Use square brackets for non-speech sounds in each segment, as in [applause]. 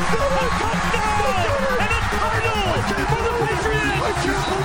Touchdown! And it's Cardinals for the Patriots!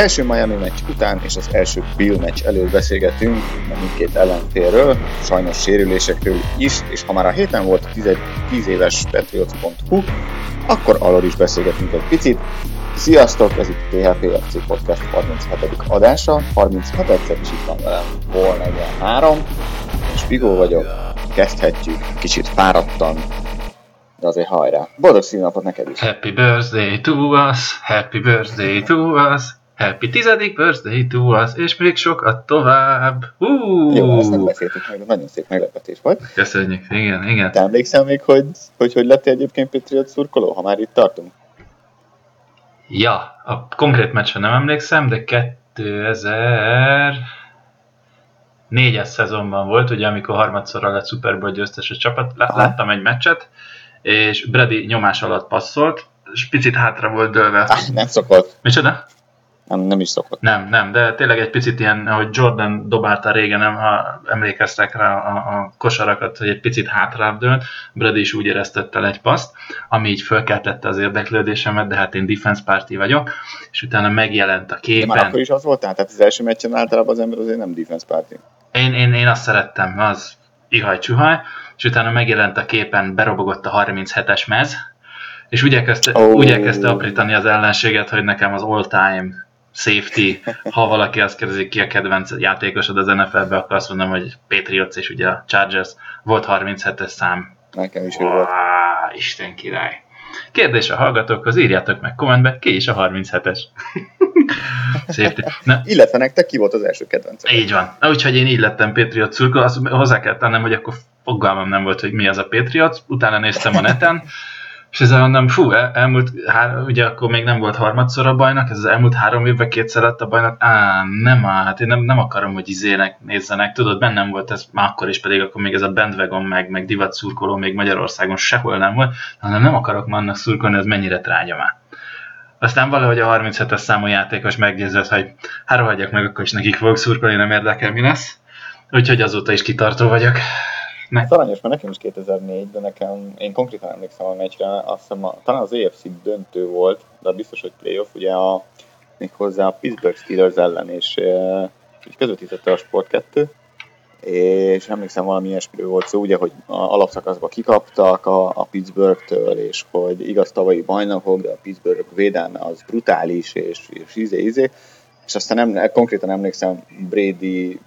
Első Miami meccs után és az első Bill meccs előtt beszélgetünk a mindkét ellenfélről, sajnos sérülésekről is, és ha már a héten volt 10, 10 éves Patriots.hu, akkor arról is beszélgetünk egy picit. Sziasztok, ez itt THP FC Podcast 37. adása, 36 egyszer is itt van velem Paul 43, és Bigó vagyok, kezdhetjük, kicsit fáradtan, de azért hajrá. Boldog színapot neked is! Happy birthday to us, happy birthday to us, Happy tizedik birthday to us, és még sokat tovább. Uh! Jó, ezt nem beszéltük meg, de nagyon szép meglepetés volt. Köszönjük, igen, igen. Te emlékszel még, hogy hogy, hogy lettél egyébként Patriot szurkoló, ha már itt tartunk? Ja, a konkrét meccsre nem emlékszem, de 2000 négyes szezonban volt, ugye amikor harmadszorra lett Super Bowl győztes a csapat, láttam egy meccset, és Brady nyomás alatt passzolt, és picit hátra volt dőlve. Ah, nem szokott. Micsoda? Nem, nem is szokott. Nem, nem, de tényleg egy picit ilyen, ahogy Jordan dobálta régen, nem, ha emlékeztek rá a, a kosarakat, hogy egy picit hátrább dőlt, Brady is úgy éreztette egy paszt, ami így fölkeltette az érdeklődésemet, de hát én defense party vagyok, és utána megjelent a képen. De már akkor is az volt, tehát az első meccsen általában az ember azért nem defense party. Én, én, én azt szerettem, az ihaj-csuhaj, és utána megjelent a képen, berobogott a 37-es mez, és úgy elkezdte, oh. úgy elkezdte aprítani az ellenséget, hogy nekem az all-time safety, ha valaki azt kérdezik ki a kedvenc játékosod az NFL-be, akkor azt mondom, hogy Patriots és ugye a Chargers volt 37-es szám. Nekem is volt. Isten király. Kérdés a hallgatókhoz, írjátok meg kommentbe, ki is a 37-es. [laughs] Safety. Na. Illetve nektek ki volt az első kedvenc? Így van. Úgyhogy én így lettem Patriot szurkoló, azt hozzá kell tennem, hogy akkor fogalmam nem volt, hogy mi az a Patriot, utána néztem a neten, és ezzel mondom, fú, el, elmúlt, há, ugye akkor még nem volt harmadszor a bajnak, ez az elmúlt három évben kétszer lett a bajnak, á, nem hát én nem, nem akarom, hogy izének nézzenek, tudod, bennem volt ez már akkor is, pedig akkor még ez a bandwagon meg, meg divat szurkoló még Magyarországon sehol nem volt, hanem nem akarok már annak szurkolni, ez mennyire trágya már. Aztán valahogy a 37-es számú játékos meggyőzött, hogy hát rohadjak meg, akkor is nekik fogok szurkolni, nem érdekel mi lesz. Úgyhogy azóta is kitartó vagyok. Ne. Ez aranyos, mert nekem is 2004, de nekem, én konkrétan emlékszem a meccsre, azt hiszem, a, talán az AFC döntő volt, de biztos, hogy playoff, ugye a, még hozzá a Pittsburgh Steelers ellen, és e, közvetítette a Sport 2, és emlékszem valami ilyesmiről volt szó, ugye, hogy a alapszakaszba kikaptak a, a Pittsburgh-től, és hogy igaz tavalyi bajnokok, de a Pittsburgh védelme az brutális, és, és izé, izé. És aztán nem, konkrétan emlékszem Brady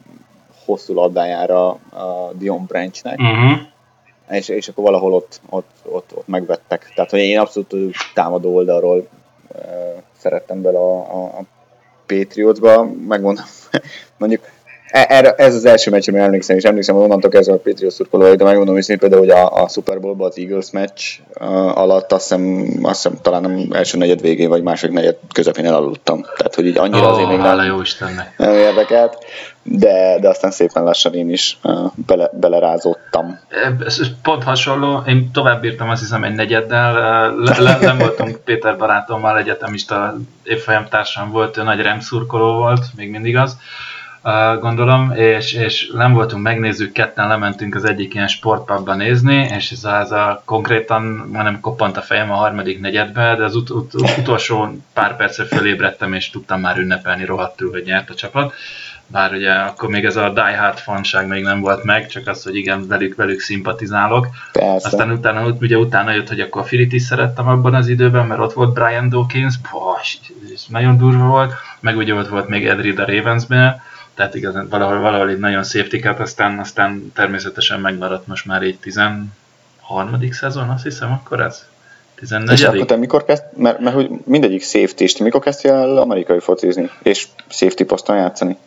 hosszú labdájára a Dion Branchnek, uh-huh. és, és akkor valahol ott, ott, ott, ott megvettek. Tehát, hogy én abszolút támadó oldalról uh, szerettem bele a, a, a Patriotsba, megmondom, [laughs] mondjuk erre, ez az első meccs, ami emlékszem, és emlékszem, hogy onnantól kezdve a Patriots szurkoló, de megmondom hogy például, hogy a, a Super Bowl-ban az Eagles meccs uh, alatt azt hiszem, azt hiszem talán nem első negyed végén, vagy második negyed közepén elaludtam. Tehát, hogy így annyira oh, azért még nem, jó nem érdekelt, de, de aztán szépen lassan én is uh, bele, belerázottam. Ez pont hasonló, én tovább bírtam azt hiszem egy negyeddel, le, le, nem voltunk Péter barátommal, egyetemista évfolyam társam volt, ő nagy remszurkoló volt, még mindig az, gondolom, és, és nem voltunk, megnézzük, ketten lementünk az egyik ilyen sportpubba nézni, és ez a, ez a konkrétan nem koppant a fejem a harmadik negyedbe, de az ut, ut, utolsó pár percre fölébredtem, és tudtam már ünnepelni rohadtul, hogy nyert a csapat. Bár ugye akkor még ez a Die Hard fanság még nem volt meg, csak az, hogy igen, velük, velük szimpatizálok. Persze. Aztán utána, ugye utána jött, hogy akkor a Filit is szerettem abban az időben, mert ott volt Brian Dawkins, Boh, és nagyon durva volt, meg ugye ott volt még Ed Reed a Ravensben, tehát igazán valahol, valahol egy nagyon safety aztán, aztán természetesen megmaradt most már egy 13. szezon, azt hiszem, akkor ez? 14. És akkor te mikor kezd, mert, mert hogy mindegyik safety és mikor kezdtél el amerikai focizni, és safety poszton játszani?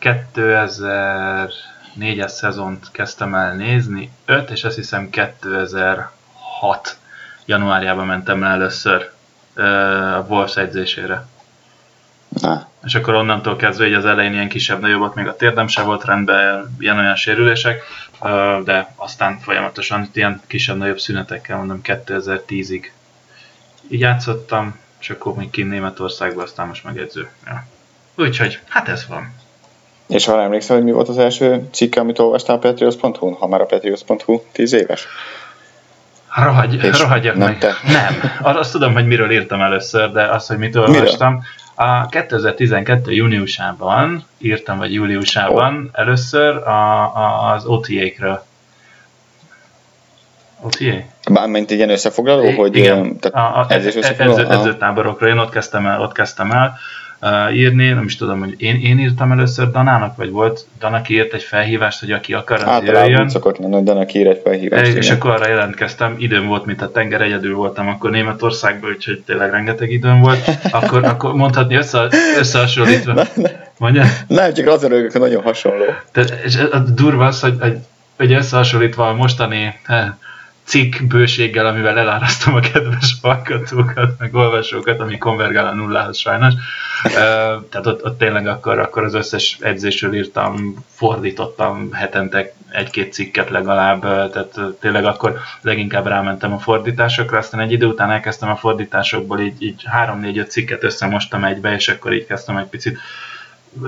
2004-es szezont kezdtem el nézni, 5, és azt hiszem 2006 januárjában mentem el először a Wolves edzésére. Na. És akkor onnantól kezdve, hogy az elején ilyen kisebb-nagyobbat, még a térdem se volt rendben, ilyen-olyan sérülések, de aztán folyamatosan ilyen kisebb-nagyobb szünetekkel, mondom 2010-ig így játszottam, és akkor még kint Németországban, aztán most megedző. Ja. Úgyhogy, hát ez van. És ha emlékszel, hogy mi volt az első cikk, amit olvastál a Patriots.hu, ha már a Patriots.hu 10 éves? Rohagy, rohagyjak nem meg. Te. Nem. Azt tudom, hogy miről írtam először, de azt, hogy mit olvastam. A 2012. júniusában írtam, vagy júliusában oh. először a, a, az OTA-kről. OTA? Bármint egy ilyen összefoglaló, I- hogy igen, tehát a, a, edzés összefoglaló? Edző, edzőtáborokról. Én ott kezdtem el, ott kezdtem el uh, írni, nem is tudom, hogy én, én írtam először Danának, vagy volt, Danak írt egy felhívást, hogy aki akar, az jöjjön. szokott lenni, hogy Danak ír egy felhívást. És igen. akkor arra jelentkeztem, időm volt, mint a tenger, egyedül voltam akkor Németországban, úgyhogy tényleg rengeteg időm volt. Akkor, akkor mondhatni össze, összehasonlítva. Mondja? Nem, csak az hogy nagyon hasonló. Tehát, és a durva az, hogy, hogy, hogy összehasonlítva a mostani cikk bőséggel, amivel elárasztom a kedves hallgatókat, meg olvasókat, ami konvergál a nullához sajnos. Tehát ott, ott tényleg akkor, akkor az összes edzésről írtam, fordítottam hetente egy-két cikket legalább, tehát tényleg akkor leginkább rámentem a fordításokra, aztán egy idő után elkezdtem a fordításokból így, így 3-4-5 cikket összemostam egybe, és akkor így kezdtem egy picit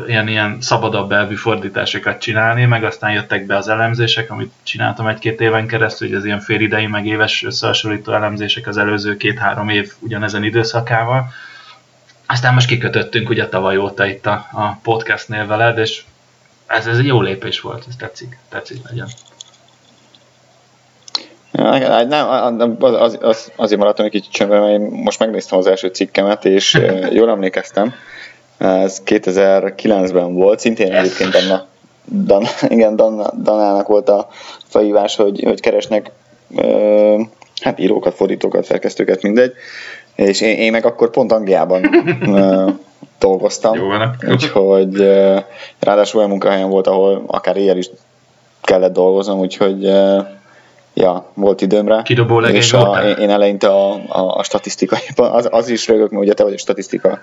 ilyen, ilyen szabadabb elvű fordításokat csinálni, meg aztán jöttek be az elemzések, amit csináltam egy-két éven keresztül, hogy az ilyen félidei, meg éves összehasonlító elemzések az előző két-három év ugyanezen időszakával. Aztán most kikötöttünk ugye tavaly óta itt a, a podcastnél veled, és ez, ez egy jó lépés volt, ez tetszik, tetszik nagyon. Ja, nem, az, az, azért maradtam egy kicsit csöndben, mert én most megnéztem az első cikkemet, és jól emlékeztem, ez 2009-ben volt, szintén egyébként Danna, Dan, igen, Dan, Danának volt a felhívás, hogy, hogy keresnek ö, hát írókat, fordítókat, szerkesztőket, mindegy. És én, én meg akkor pont Angliában ö, dolgoztam. Jó van. Úgyhogy ö, ráadásul olyan munkahelyen volt, ahol akár éjjel is kellett dolgoznom, úgyhogy ö, ja, volt időmre. Kidobó és a, én, én eleinte a, a, a statisztikai, az, az is rögök, mert ugye te vagy a statisztika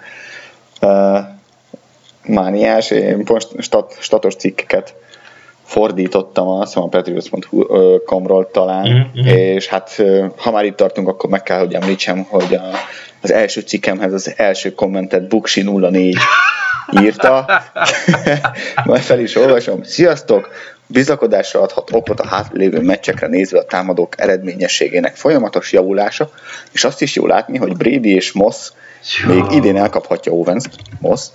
mániás, én most stat, statos cikkeket fordítottam a patriots.com-ról talán, mm-hmm. és hát ha már itt tartunk, akkor meg kell, hogy említsem, hogy a, az első cikkemhez az első kommentet Buksi 04 írta, [laughs] majd fel is olvasom. Sziasztok! Bizakodásra adhat okot a hátralévő meccsekre nézve a támadók eredményességének folyamatos javulása, és azt is jó látni, hogy Brady és Moss jó. még idén elkaphatja Owens, Moss,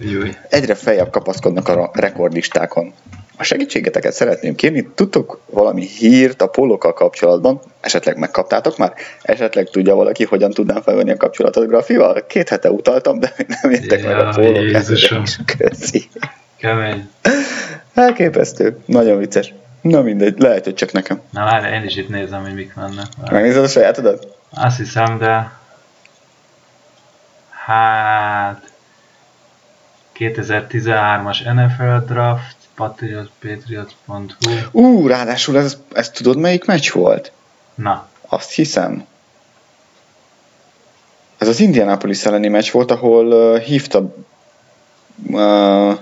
egyre feljebb kapaszkodnak a rekordlistákon. A segítségeteket szeretném kérni, tudtok valami hírt a pólókkal kapcsolatban, esetleg megkaptátok már, esetleg tudja valaki, hogyan tudnám felvenni a kapcsolatot Grafival? Két hete utaltam, de nem jöttek ja, meg a pólók. Köszi. Kemény. Elképesztő. Nagyon vicces. Na mindegy, lehet, hogy csak nekem. Na várj, én is itt nézem, hogy mik mennek. Megnézed a sajátodat? Azt hiszem, de... Hát... 2013-as NFL Draft, Patriot, Patriot.hu. Ú, ráadásul ez, ezt tudod melyik meccs volt? Na. Azt hiszem. Ez az Indianapolis elleni meccs volt, ahol uh, hívta uh,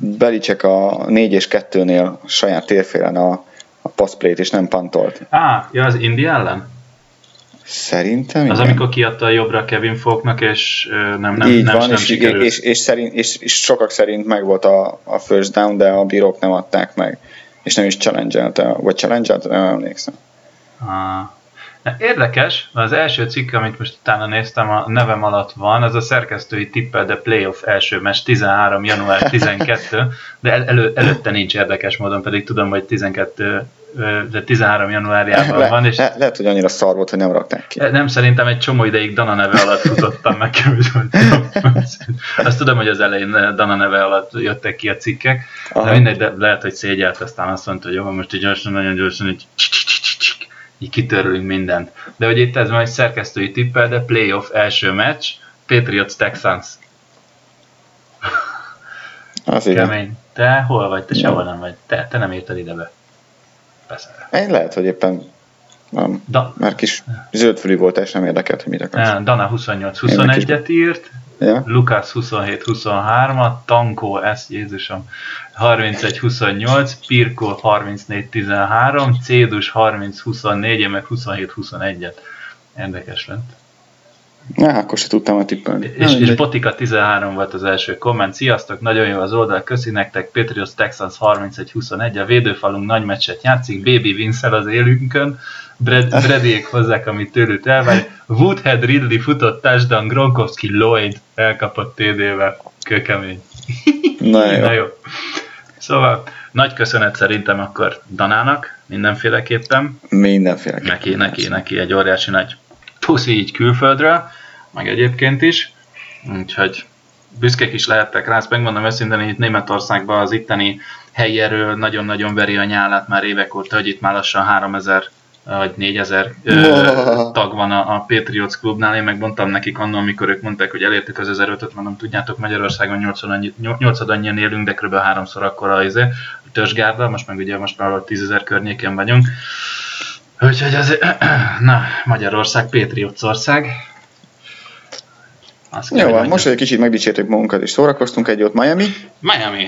Belicek a 4 és 2-nél a saját térfélen a, a passzplét, és nem pantolt. Á, ja, az Indi ellen? Szerintem Az, igen. amikor kiadta a jobbra Kevin Falknak, és nem, nem, Így nem, van, nem és, sikerült. És, és, szerint, és, és, sokak szerint meg volt a, a first down, de a bírók nem adták meg. És nem is challenge vagy challenge nem emlékszem. Ah. Érdekes, az első cikk, amit most utána néztem, a nevem alatt van, az a szerkesztői tippel, de playoff első mes 13. január 12, de el, elő, előtte nincs érdekes módon, pedig tudom, hogy 12 de 13 januárjában le, van. És le, lehet, hogy annyira szar volt, hogy nem rakták ki. Nem, szerintem egy csomó ideig Dana neve alatt futottam meg. [laughs] Azt tudom, hogy az elején Dana neve alatt jöttek ki a cikkek, Aha. de mindegy, de lehet, hogy szégyelt, aztán azt mondta, hogy jó, most így gyorsan, nagyon gyorsan, így így kitörlünk mindent. De hogy itt ez már egy szerkesztői tippel, de playoff első meccs, Patriots Texans. Az Kemény. Te hol vagy? Te sehol nem vagy. Te, te nem érted ide be. Én lehet, hogy éppen Van. Da, Már kis zöldfülű volt, és nem érdekelt, hogy mit akarsz. Dana 28-21-et írt, Ja? Lukács 27-23-at, Tankó, ez Jézusom, 31-28, Pirko 34-13, Cédus 30-24, én meg 27-21-et. Érdekes lett. Na, akkor se tudtam a tippelni. És, és. Botika 13 volt az első komment. Sziasztok, nagyon jó az oldal, köszi nektek. Patriots Texans 31-21, a védőfalunk nagy meccset játszik, Baby Vincel az élünkön, Brad, [laughs] Bradyék hozzák, amit tőlük elvár. Woodhead Ridley futott touchdown, Gronkowski Lloyd elkapott TD-vel. Kökemény. Na jó. Na jó. Szóval nagy köszönet szerintem akkor Danának mindenféleképpen. Mindenféle. Neki, neki, neki egy óriási nagy puszi így külföldről, meg egyébként is. Úgyhogy büszkék is lehettek rá, ezt megmondom őszintén, itt Németországban az itteni helyi erő nagyon-nagyon veri a nyálát már évek óta, hogy itt már lassan 3000 vagy 4000 ö, Wow. [laughs] tag van a, a Patriots klubnál. Én megmondtam nekik annól, amikor ők mondták, hogy elértük az 1500-öt, mondom, tudjátok, Magyarországon 80 annyi, 8 annyian élünk, de kb. háromszor akkora az izé, a törzsgárda, most meg ugye most már valahol 10 000 környéken vagyunk. Úgyhogy azért, [clears throat] na, Magyarország Patriots ország. Azt kell, Jó, van, most, egy kicsit megdicsértük magunkat és szórakoztunk egy jót Miami, Miami.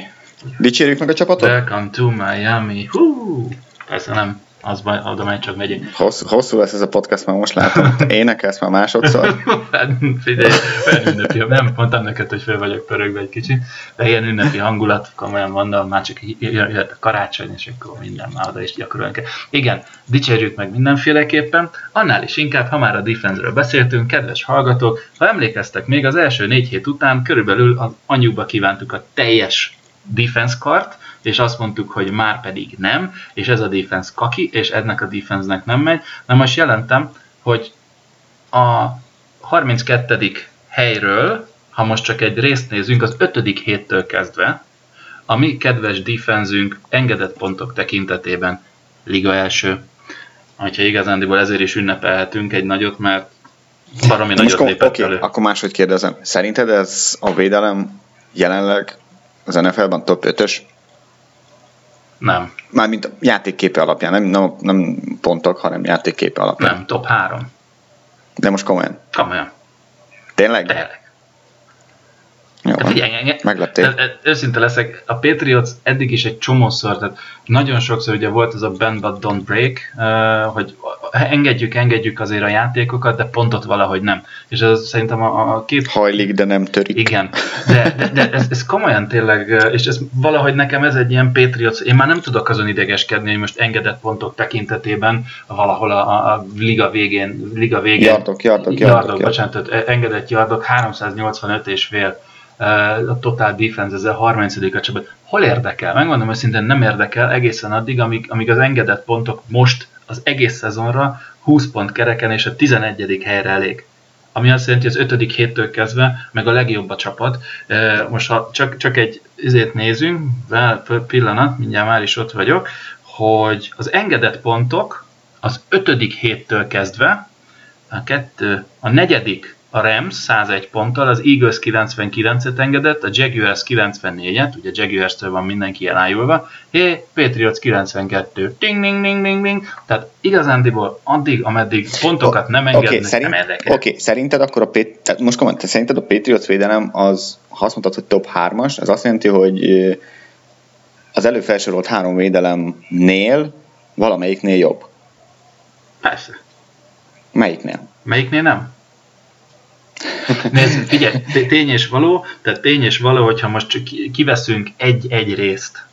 dicsérjük meg a csapatot? Welcome to Miami. Hú, persze nem, az oda megy csak megyünk. Hosszú, hosszú lesz ez a podcast, már most látom. Te [laughs] énekelsz már másodszor. Hát, Figyelj, olyan ünnepi, nem mondtam neked, hogy fel vagyok pörögve egy kicsit, de ilyen ünnepi hangulat, komolyan mondom, már csak jött a karácsony, és akkor minden már oda is gyakorolni kell. Igen, dicsérjük meg mindenféleképpen, annál is inkább, ha már a defense-ről beszéltünk, kedves hallgatók, ha emlékeztek még az első négy hét után körülbelül az anyukba kívántuk a teljes defense kart, és azt mondtuk, hogy már pedig nem, és ez a defense kaki, és ennek a defense-nek nem megy. Na most jelentem, hogy a 32. helyről, ha most csak egy részt nézünk, az 5. héttől kezdve, a mi kedves defenzünk engedett pontok tekintetében liga első. Hogyha igazándiból ezért is ünnepelhetünk egy nagyot, mert baromi Na most nagyot kom- lépett Oké, elő. akkor máshogy kérdezem. Szerinted ez a védelem jelenleg az NFL-ban top 5-ös? Nem, Mármint játékképe alapján, nem, nem, nem pontok, hanem játékképe alapján. nem, top 3. De most komolyan. Komolyan, Tényleg? tényleg. Jó van. Figyelj, engem, Megleptél. de- de őszinte leszek, a Patriots eddig is egy csomószor, tehát nagyon sokszor ugye volt ez a bend but don't break, hogy engedjük, engedjük azért a játékokat, de pontot valahogy nem. És ez szerintem a, a két Hajlik, de nem törik. igen, de, de, de ez, ez komolyan tényleg, és ez valahogy nekem ez egy ilyen Patriots, én már nem tudok azon idegeskedni, hogy most engedett pontok tekintetében valahol a, a, a liga végén, liga végén Yardok, yardok, yardok, yardok, bocsánat, tehát engedett yardok, 385 és fél a total defense, ez a 30 a csapat. Hol érdekel? Megmondom őszintén, nem érdekel egészen addig, amíg, amíg az engedett pontok most az egész szezonra 20 pont kereken és a 11. helyre elég ami azt jelenti, hogy az ötödik héttől kezdve meg a legjobb a csapat. Most ha csak, csak egy izét nézünk, pillanat, mindjárt már is ott vagyok, hogy az engedett pontok az ötödik héttől kezdve, a kettő, a negyedik a Rams 101 ponttal, az Eagles 99-et engedett, a Jaguars 94-et, ugye Jaguars-től van mindenki elájulva, hé, Patriots 92, ding, ding, ding, ding, ding, tehát igazándiból addig, ameddig pontokat nem Oké, engednek, okay, szerint, nem érdekel. okay, szerinted akkor a Pét, most komolyan, te szerinted a Patriots védelem az, ha azt mondtad, hogy top 3-as, ez azt jelenti, hogy az előfelsorolt három védelemnél valamelyiknél jobb. Persze. Melyiknél? Melyiknél nem? [laughs] Nézd, figyelj, té- tény és való, tehát tény és való, hogyha most csak ki- kiveszünk egy-egy részt,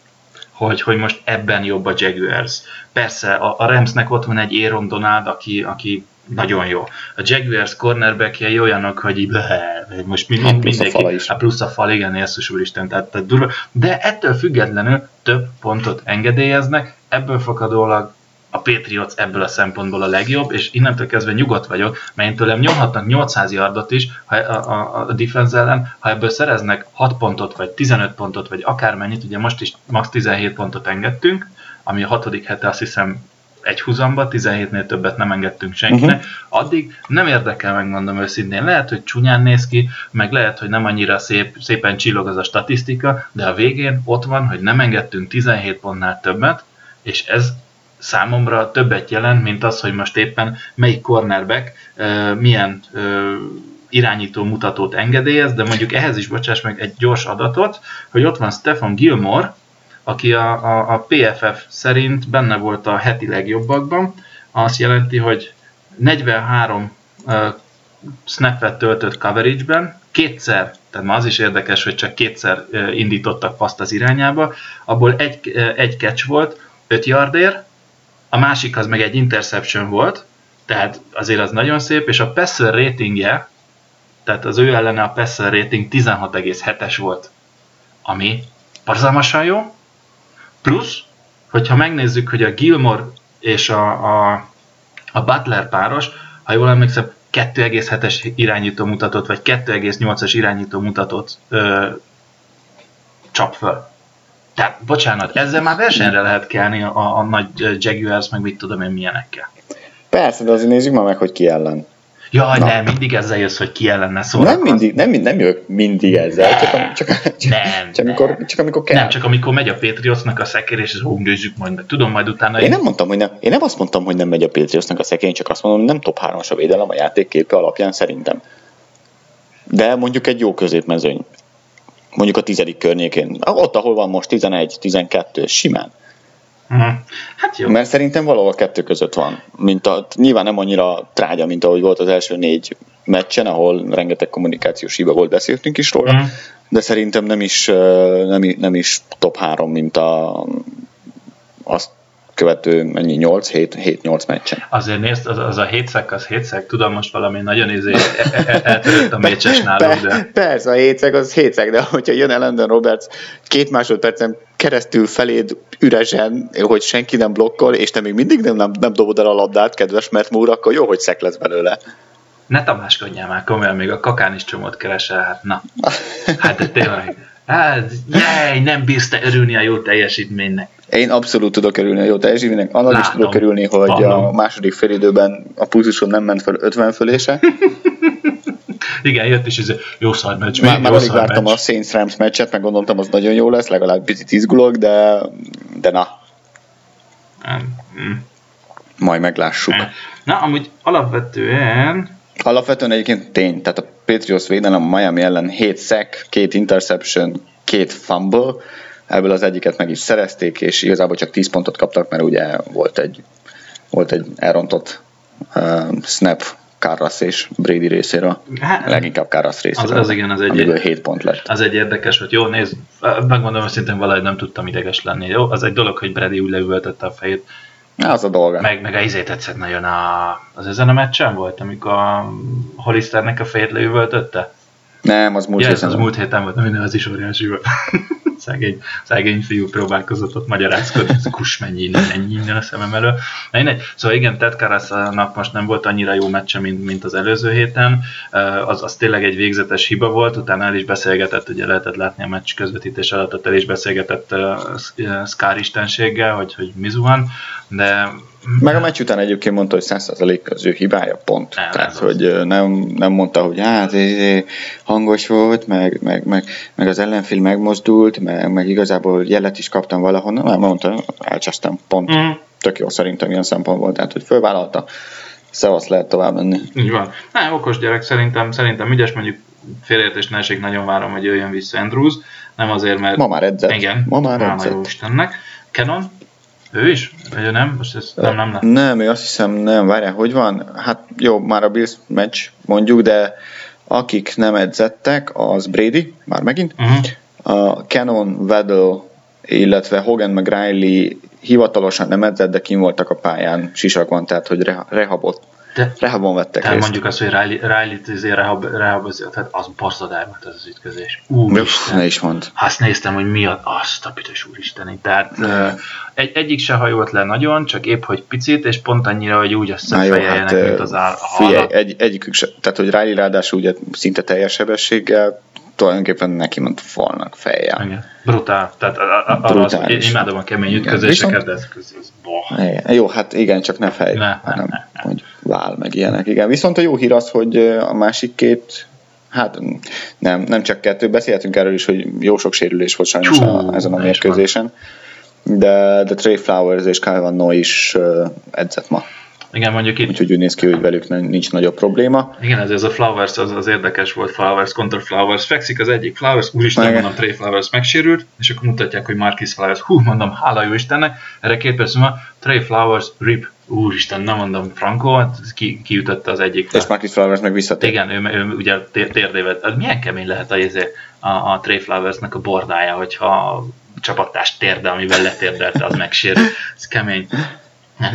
hogy, hogy most ebben jobb a Jaguars. Persze, a, a Ramsnek ott van egy Aaron Donald, aki, aki nagyon jó. A Jaguars cornerbackjei olyanok, hogy így, bleh, most mind, Hát mind, plusz a mindenki, fala is. Hát plusz a fal, igen, Jézus úristen, tehát, tehát durva. De ettől függetlenül több pontot engedélyeznek, ebből fakadólag a Patriots ebből a szempontból a legjobb, és innentől kezdve nyugodt vagyok, mert én tőlem nyomhatnak 800 yardot is ha a, a, a defense ellen, ha ebből szereznek 6 pontot, vagy 15 pontot, vagy akármennyit, ugye most is max 17 pontot engedtünk, ami a hatodik hete azt hiszem egy húzamba, 17-nél többet nem engedtünk senkinek, uh-huh. addig nem érdekel, megmondom őszintén. Lehet, hogy csúnyán néz ki, meg lehet, hogy nem annyira szép, szépen csillog az a statisztika, de a végén ott van, hogy nem engedtünk 17 pontnál többet, és ez számomra többet jelent, mint az, hogy most éppen melyik cornerback milyen irányító mutatót engedélyez, de mondjuk ehhez is bocsáss meg egy gyors adatot, hogy ott van Stefan Gilmore, aki a, a, a PFF szerint benne volt a heti legjobbakban, azt jelenti, hogy 43 uh, snappet töltött coverage-ben, kétszer, tehát ma az is érdekes, hogy csak kétszer uh, indítottak paszt az irányába, abból egy, uh, egy catch volt, 5 yardér, a másik az meg egy interception volt, tehát azért az nagyon szép, és a passer ratingje, tehát az ő ellene a passer rating 16,7-es volt, ami parzalmasan jó, plusz, hogyha megnézzük, hogy a Gilmore és a, a, a Butler páros, ha jól emlékszem, 2,7-es irányító mutatót, vagy 2,8-as irányító mutatót ö, csap föl. Tehát, bocsánat, ezzel már versenyre lehet kelni a, a nagy Jaguars, meg mit tudom én milyenekkel. Persze, de azért nézzük már meg, hogy ki ellen. Jaj, nem, mindig ezzel jössz, hogy ki ellene szól. Nem mindig, nem, nem jövök mindig ezzel, csak, csak, csak, nem, csak, amikor, csak amikor kell. Nem, csak amikor megy a Patriotsnak a szekér, és hú, nézzük majd meg. Tudom, majd utána... Én nem mondtam, hogy nem, én nem azt mondtam, hogy nem megy a Patriotsnak a szekér, csak azt mondom, hogy nem top 3 a védelem a játékképe alapján szerintem. De mondjuk egy jó középmezőny. Mondjuk a tizedik környékén. Ott, ahol van most 11-12, simán. Uh-huh. Hát jó. Mert szerintem valahol kettő között van. Mint a, nyilván nem annyira trágya, mint ahogy volt az első négy meccsen, ahol rengeteg kommunikációs hiba volt, beszéltünk is róla, uh-huh. de szerintem nem is, nem, nem is top 3, mint a, azt követő mennyi 8 7 7 8 meccsen. Azért nézd, az, az a hétszek, az hétszek, tudom most valami nagyon izé [laughs] e- e- eltörött a mécses náluk, de... Persze, a hétszek az hétszek, de hogyha jön Ellendon Roberts két másodpercen keresztül feléd üresen, hogy senki nem blokkol, és te még mindig nem, nem, nem dobod el a labdát, kedves mert Múr, akkor jó, hogy szek lesz belőle. Ne tamáskodjál már, komolyan, még a kakán is csomót keresel, hát na. [laughs] Hát de tényleg. Hát, jaj, nem bírsz te örülni a jó teljesítménynek. Én abszolút tudok örülni a jó teljesítménynek. Annak Látom. is tudok örülni, hogy Vallam. a második félidőben a pulzuson nem ment fel 50 fölése. [laughs] Igen, jött is ez jó szar meccs. Már, már alig vártam meccs. a Saints Rams meccset, meg gondoltam, az nagyon jó lesz, legalább picit izgulok, de, de na. Mm. Majd meglássuk. Na, amúgy alapvetően... Alapvetően egyébként tény, tehát a Patriots védelem a Miami ellen 7 sack, 2 interception, 2 fumble, ebből az egyiket meg is szerezték, és igazából csak 10 pontot kaptak, mert ugye volt egy, volt egy elrontott uh, snap Karras és Brady részéről. Hát, Leginkább Karras részéről. Az, az igen, az egy, 7 pont lett. Az egy érdekes, hogy jó, nézd, megmondom szintén valahogy nem tudtam ideges lenni. Jó, az egy dolog, hogy Brady úgy leüvöltette a fejét. Az a dolga. Meg, meg a izé tetszett nagyon a, az ezen a meccsen volt, amikor a Hollisternek a fejét leüvöltötte? Nem, az múlt ja, héten. az múlt héten volt, minden az is óriási volt. Szegény, szegény fiú próbálkozott ott magyarázkodni, kus mennyi innen, mennyi innen a szemem elő. Na, Szóval igen, Ted Karasznak most nem volt annyira jó meccse, mint, mint az előző héten. Az, az tényleg egy végzetes hiba volt, utána el is beszélgetett, ugye lehetett látni a meccs közvetítés alatt, el is beszélgetett uh, Skár istenséggel, hogy, hogy mi zuhan, de meg a meccs után egyébként mondta, hogy 100% az ő hibája, pont. Nem, Tehát, hogy nem, nem mondta, hogy hát hangos volt, meg, meg, meg, meg az ellenfél megmozdult, meg, meg igazából jelet is kaptam valahonnan, nem mondta, elcsesztem, pont. Mm. Tök jó szerintem ilyen szempontból, tehát hogy fölvállalta, szevasz lehet tovább menni. Így van. Nem, okos gyerek szerintem, szerintem ügyes, mondjuk félreértés ne esik, nagyon várom, hogy jöjjön vissza Andrews, nem azért, mert... Ma már edzett. Igen, ma már edzett. Jó Istennek. Canon, ő is? Vagy nem? Most ez nem, nem, nem. Nem, ő azt hiszem nem. Várjál, hogy van? Hát jó, már a Bills meccs mondjuk, de akik nem edzettek, az Brady, már megint, uh-huh. A Canon, Weddle, illetve Hogan meg Riley hivatalosan nem edzett, de kim voltak a pályán sisakban, tehát hogy rehabot de, Rehabon vettek de részt. mondjuk azt, hogy Riley, Riley-t azért rehab, rehab, tehát az basszadály volt az, az ütközés. Úristen. Ne is mond. Azt néztem, hogy mi a, azt a büdös úristeni. Tehát uh, egy, egyik se hajolt le nagyon, csak épp, hogy picit, és pont annyira, hogy úgy összefejeljenek, hát, mint az áll. Figyelj, egy, egyikük se, tehát hogy Riley ráadásul ugye szinte teljes sebességgel, tulajdonképpen neki ment falnak fejjel. Igen. Brutál. Tehát a, a, a, az, én imádom a kemény ütközéseket, de ez közöz. Igen. Jó, hát igen, csak ne fej, ne, hanem ne, ne. hogy vál meg ilyenek. Igen. Viszont a jó hír az, hogy a másik két Hát nem, nem csak kettő, beszélhetünk erről is, hogy jó sok sérülés volt sajnos Csú, a, ezen a mérkőzésen. de, de Trey Flowers és Van Noy is edzett ma. Igen, mondjuk itt... Úgyhogy úgy néz ki, hogy velük nincs nagyobb probléma. Igen, ez, ez a Flowers az, az érdekes volt, Flowers kontra Flowers. Fekszik az egyik Flowers, úristen, Igen. mondom, Trey Flowers megsérült, és akkor mutatják, hogy Marcus Flowers, hú, mondom, hála jó Istennek, erre két perc múlva, Trey Flowers, rip, úristen, nem mondom, Franco, hát ki, kiütötte az egyik. És Marcus Flowers meg visszatért. Igen, ő, ő, ő ugye térdévet, hát milyen kemény lehet a, izé, a, a Trey Flowersnek a bordája, hogyha a csapattárs térde, amivel letérdelte, az megsérül. Ez kemény.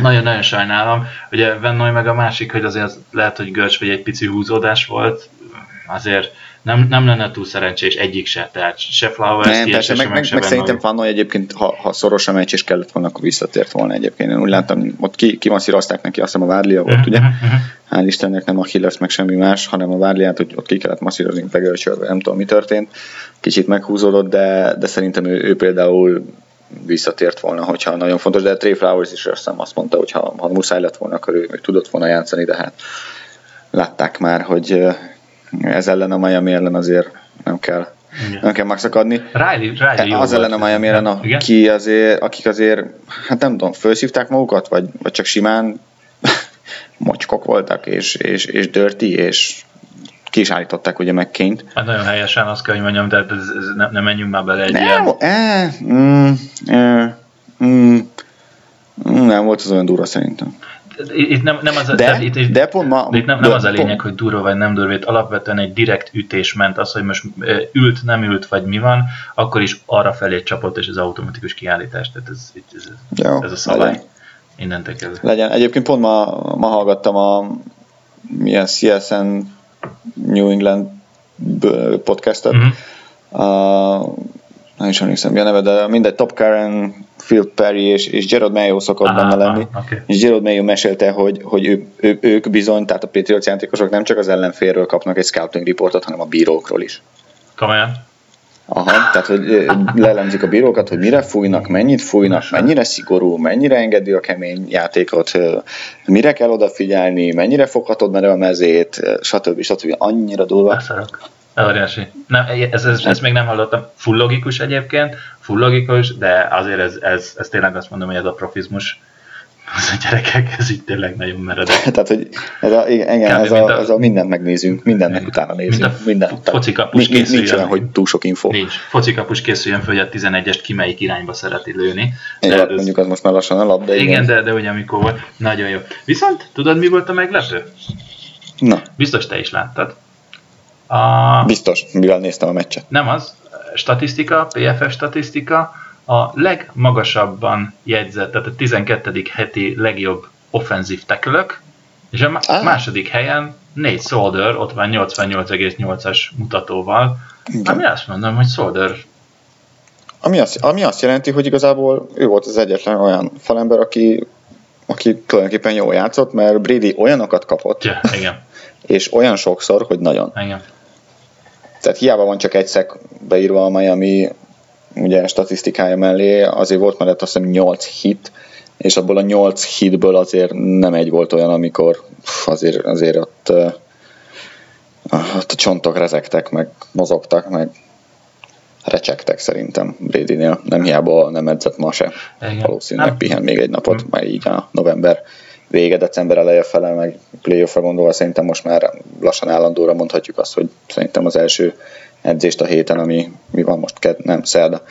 Nagyon-nagyon sajnálom. Ugye Vennoy meg a másik, hogy azért lehet, hogy görcs vagy egy pici húzódás volt, azért nem, nem lenne túl szerencsés egyik se, tehát se Flowers, nem, persze, meg, meg, meg, meg szerintem Fannoy egyébként, ha, ha szoros a meccs is kellett volna, akkor visszatért volna egyébként. Én úgy láttam, ott ki, kimasszírozták neki, azt hiszem a Várlia volt, ugye? Uh-huh. Hál' Istennek nem a Hillers meg semmi más, hanem a Várliát, hogy ott ki kellett masszírozni, begölcsölve, nem tudom mi történt. Kicsit meghúzódott, de, de szerintem ő, ő például visszatért volna, hogyha nagyon fontos, de Trey Flowers is azt hiszem azt mondta, hogy ha, ha muszáj lett volna, akkor ő még tudott volna játszani, de hát látták már, hogy ez ellen a Miami ellen azért nem kell igen. nem kell megszakadni. Riley, Riley az ellen a Miami ellen, aki azért, akik azért, hát nem tudom, felszívták magukat, vagy, vagy csak simán [laughs] mocskok voltak, és, és, és dirty, és ki is állították ugye megként. Hát nagyon helyesen azt kell, hogy mondjam, de ez, ez ne, ne menjünk már bele egy nem, ilyen... E, mm, e, mm, nem volt az olyan durva szerintem. Itt nem, nem az, de, itt, itt, de pont ma, itt nem, nem az a lényeg, hogy durva vagy nem durva, itt alapvetően egy direkt ütés ment, az, hogy most ült, nem ült, vagy mi van, akkor is arra felé csapott, és az automatikus kiállítás. Tehát ez, ez, ez, Jó, ez a szabály. Legyen. Innentől kezdve. Legyen. Egyébként pont ma, ma hallgattam a milyen CSN New England podcastet. Uh-huh. Uh, nem is emlékszem, mi a neve, de mindegy, Top Karen, Phil Perry és, és Gerard Mayo szokott ah, benne lenni. Ah, okay. És Gerard Mayo mesélte, hogy, hogy ő, ő, ők bizony, tehát a Patriots játékosok nem csak az ellenfélről kapnak egy scouting riportot, hanem a bírókról is. Komolyan? Aha, tehát hogy lelemzik a bírókat, hogy mire fújnak, mennyit fújnak, mennyire szigorú, mennyire engedi a kemény játékot, mire kell odafigyelni, mennyire foghatod mere a mezét, stb. stb. Annyira durva. Beszarok. Óriási. Nem, ez, ez, ez, még nem hallottam. Full logikus egyébként, full logikus, de azért ez, ez, ez tényleg azt mondom, hogy ez a profizmus az a gyerekek, ez így tényleg nagyon meredek. [laughs] Tehát, hogy ez a, igen, ez a, a, ez a mindent megnézünk, mindennek utána nézünk. Mint a minden, focikapus nincs, nincs olyan, hogy túl sok info. Nincs. Focikapus készüljön föl, hogy a 11-est ki melyik irányba szereti lőni. De ja, ez, mondjuk az most már lassan a lap, de igen. Igen, de, de ugye amikor volt. Nagyon jó. Viszont tudod, mi volt a meglepő? Na. Biztos te is láttad. A... Biztos, mivel néztem a meccset. Nem az. Statisztika, PFF statisztika a legmagasabban jegyzett, tehát a 12. heti legjobb offenzív tekölök, és a ah. második helyen négy Solder, ott van 88,8-as mutatóval, Igen. ami azt mondom, hogy Solder ami azt, ami azt jelenti, hogy igazából ő volt az egyetlen olyan falember, aki, aki tulajdonképpen jól játszott, mert Brady olyanokat kapott, ja, igen. [laughs] és olyan sokszor, hogy nagyon. Igen. Tehát hiába van csak egy szek beírva a Miami ugye statisztikája mellé azért volt mellett azt hiszem 8 hit, és abból a 8 hitből azért nem egy volt olyan, amikor azért, azért ott, ott a csontok rezegtek, meg mozogtak, meg recsegtek szerintem Brady-nél. Nem hiába nem edzett ma se. Igen. Valószínűleg nem. pihen még egy napot, hmm. majd így a november vége, december eleje fele, meg playoffra gondolva szerintem most már lassan állandóra mondhatjuk azt, hogy szerintem az első edzést a héten, ami mi van most, ked, nem szerda,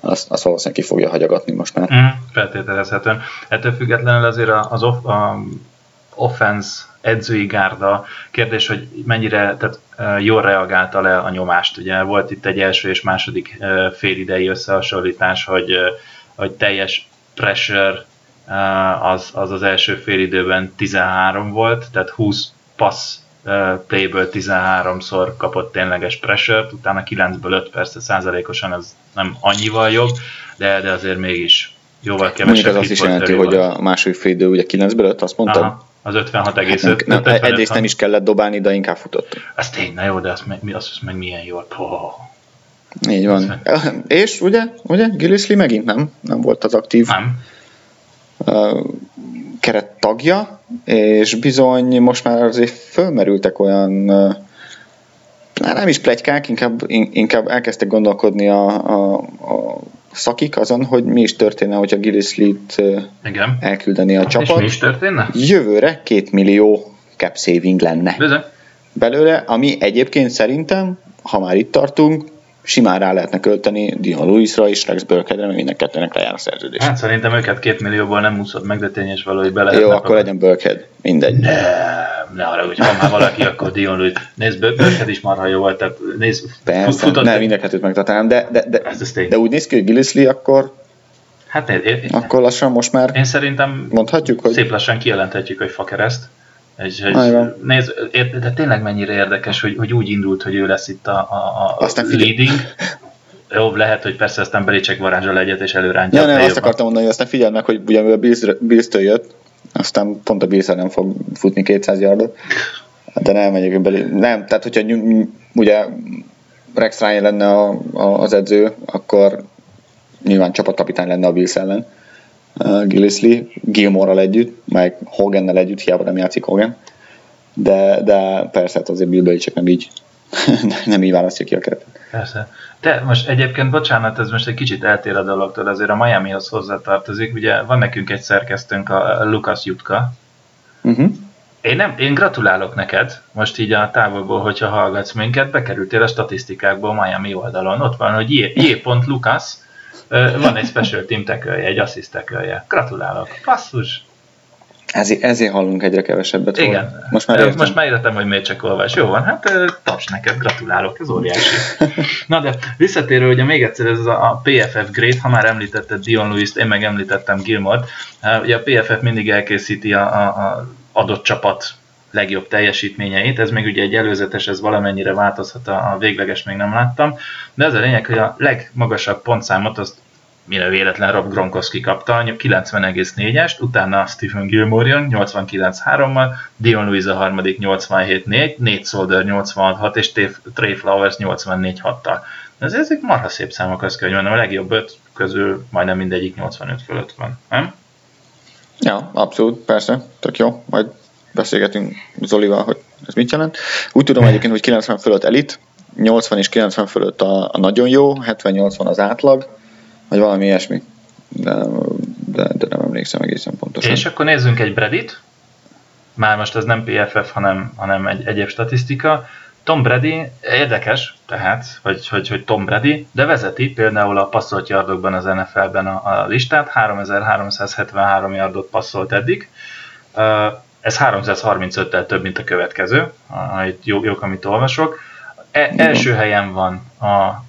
azt, azt valószínűleg ki fogja hagyagatni most már. Mm, feltételezhetően. Ettől függetlenül azért az off, a offense edzői gárda kérdés, hogy mennyire tehát, jól reagálta le a nyomást. Ugye volt itt egy első és második félidei összehasonlítás, hogy, hogy teljes pressure az, az az első félidőben 13 volt, tehát 20 passz playből 13-szor kapott tényleges pressure utána 9-ből 5 persze százalékosan ez nem annyival jobb, de, de azért mégis jóval kevesebb. Mondjuk az azt is jelenti, hogy a második fél idő ugye 9-ből 5, azt mondtad? Aha, az 56,5. Hát nem, egyrészt nem is kellett dobálni, de inkább futott. Ez tényleg jó, de az meg, az, az meg milyen jó. Poh. Így van. És ugye, ugye Gillisley megint nem, nem volt az aktív. Nem keret tagja, és bizony most már azért fölmerültek olyan nem is plegykák, inkább, inkább elkezdtek gondolkodni a, a, a szakik azon, hogy mi is történne, hogyha Gillislee-t Igen. elküldeni a És csapat. mi is történne? Jövőre két millió cap saving lenne Bizony. belőle, ami egyébként szerintem, ha már itt tartunk, simán rá lehetne költeni Dion Lewisra és Rex Burkheadre, mert minden kettőnek lejár a szerződés. Hát szerintem őket két millióból nem úszod meg, de tényes való, hogy bele Jó, akkor legyen Burkhead, mindegy. Nem, ne arra, hogy ha már valaki, akkor Dion Lewis. Nézd, Börked is marha jó volt, tehát nézd, Persze, futott nem, mind a kettőt megtartanám, de, de, de, tény. de úgy néz ki, hogy Gillislee akkor, Hát nézd, én, akkor lassan most már én szerintem mondhatjuk, hogy szép lassan kijelenthetjük, hogy fakereszt. Egy, Ajvan. nézd, de tényleg mennyire érdekes, hogy, hogy úgy indult, hogy ő lesz itt a, a, a Aztán leading. [laughs] Jó, lehet, hogy persze aztán Belicek varázsol egyet, és előrántja. Ja, a nem, azt akartam mondani, hogy aztán figyeld meg, hogy ugye a Bills- Bills-től jött, aztán pont a bills nem fog futni 200 yardot, de nem megyek belé. Nem, tehát hogyha ugye Rex Ryan lenne a, a, az edző, akkor nyilván csapatkapitány lenne a Bills ellen. Uh, Gillisley, Gilmore-ral együtt, meg Hogannel együtt, hiába nem játszik Hogan. De, de persze, hát azért Bill Belichick nem így, [laughs] nem így választja ki a keretet. Persze. De most egyébként, bocsánat, ez most egy kicsit eltér a dologtól, azért a Miamihoz hozzátartozik. Ugye van nekünk egy szerkesztőnk, a Lukas Jutka. Uh-huh. Én, nem, én gratulálok neked, most így a távolból, hogyha hallgatsz minket, bekerültél a statisztikákból Miami oldalon. Ott van, hogy J. J. Lukas, ö, van egy special team tekölje, egy assist tekölje. Gratulálok. Passzus. Ezért, ezért hallunk egyre kevesebbet. Igen. Most már értem. Most már értem, hogy miért csak olvas. Jó van, hát taps neked, gratulálok, ez óriási. [laughs] Na de visszatérő, ugye még egyszer ez a PFF Great, ha már említetted Dion Lewis-t, én meg említettem Gilmort. Ugye a PFF mindig elkészíti a, a, a adott csapat legjobb teljesítményeit, ez még ugye egy előzetes, ez valamennyire változhat, a, végleges még nem láttam, de az a lényeg, hogy a legmagasabb pontszámot azt mire véletlen Rob Gronkowski kapta, 90,4-est, utána Stephen Gilmore jön 89-3-mal, Dion Lewis a harmadik 87-4, Nate Solder 86 és Trey Flowers 84-6-tal. Ez, ezek marha szép számok, azt kell, hogy mondjam, a legjobb öt közül majdnem mindegyik 85 fölött van, nem? Ja, abszolút, persze, tök jó. Majd beszélgetünk Zolival, hogy ez mit jelent. Úgy tudom egyébként, hogy 90 fölött elit, 80 és 90 fölött a, a nagyon jó, 70-80 az átlag, vagy valami ilyesmi. De, de, de nem emlékszem egészen pontosan. És akkor nézzünk egy Bredit, már most ez nem PFF, hanem, hanem egy egyéb statisztika. Tom Brady érdekes, tehát, hogy, hogy, hogy Tom Brady, de vezeti például a passzolt yardokban az NFL-ben a, a listát, 3373 yardot passzolt eddig. Ez 335-tel több, mint a következő, ha itt jó, jók, amit olvasok. E, első helyen van a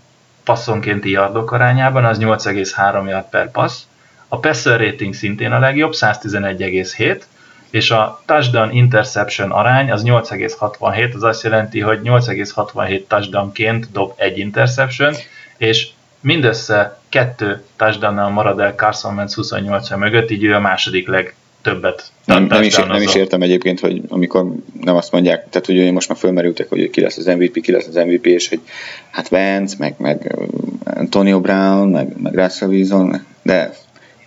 passzonkénti yardok arányában, az 8,3 yard per passz. A passer rating szintén a legjobb, 111,7, és a touchdown interception arány az 8,67, az azt jelenti, hogy 8,67 touchdownként dob egy interception, és mindössze kettő touchdownnal marad el Carson Wentz 28 mögött, így ő a második legtöbbet Nem, nem, is, nem is értem egyébként, hogy amikor nem azt mondják, tehát hogy most már fölmerültek, hogy ki lesz az MVP, ki lesz az MVP, és hogy hát Vance, meg, meg Antonio Brown, meg, meg Russell Wilson, de,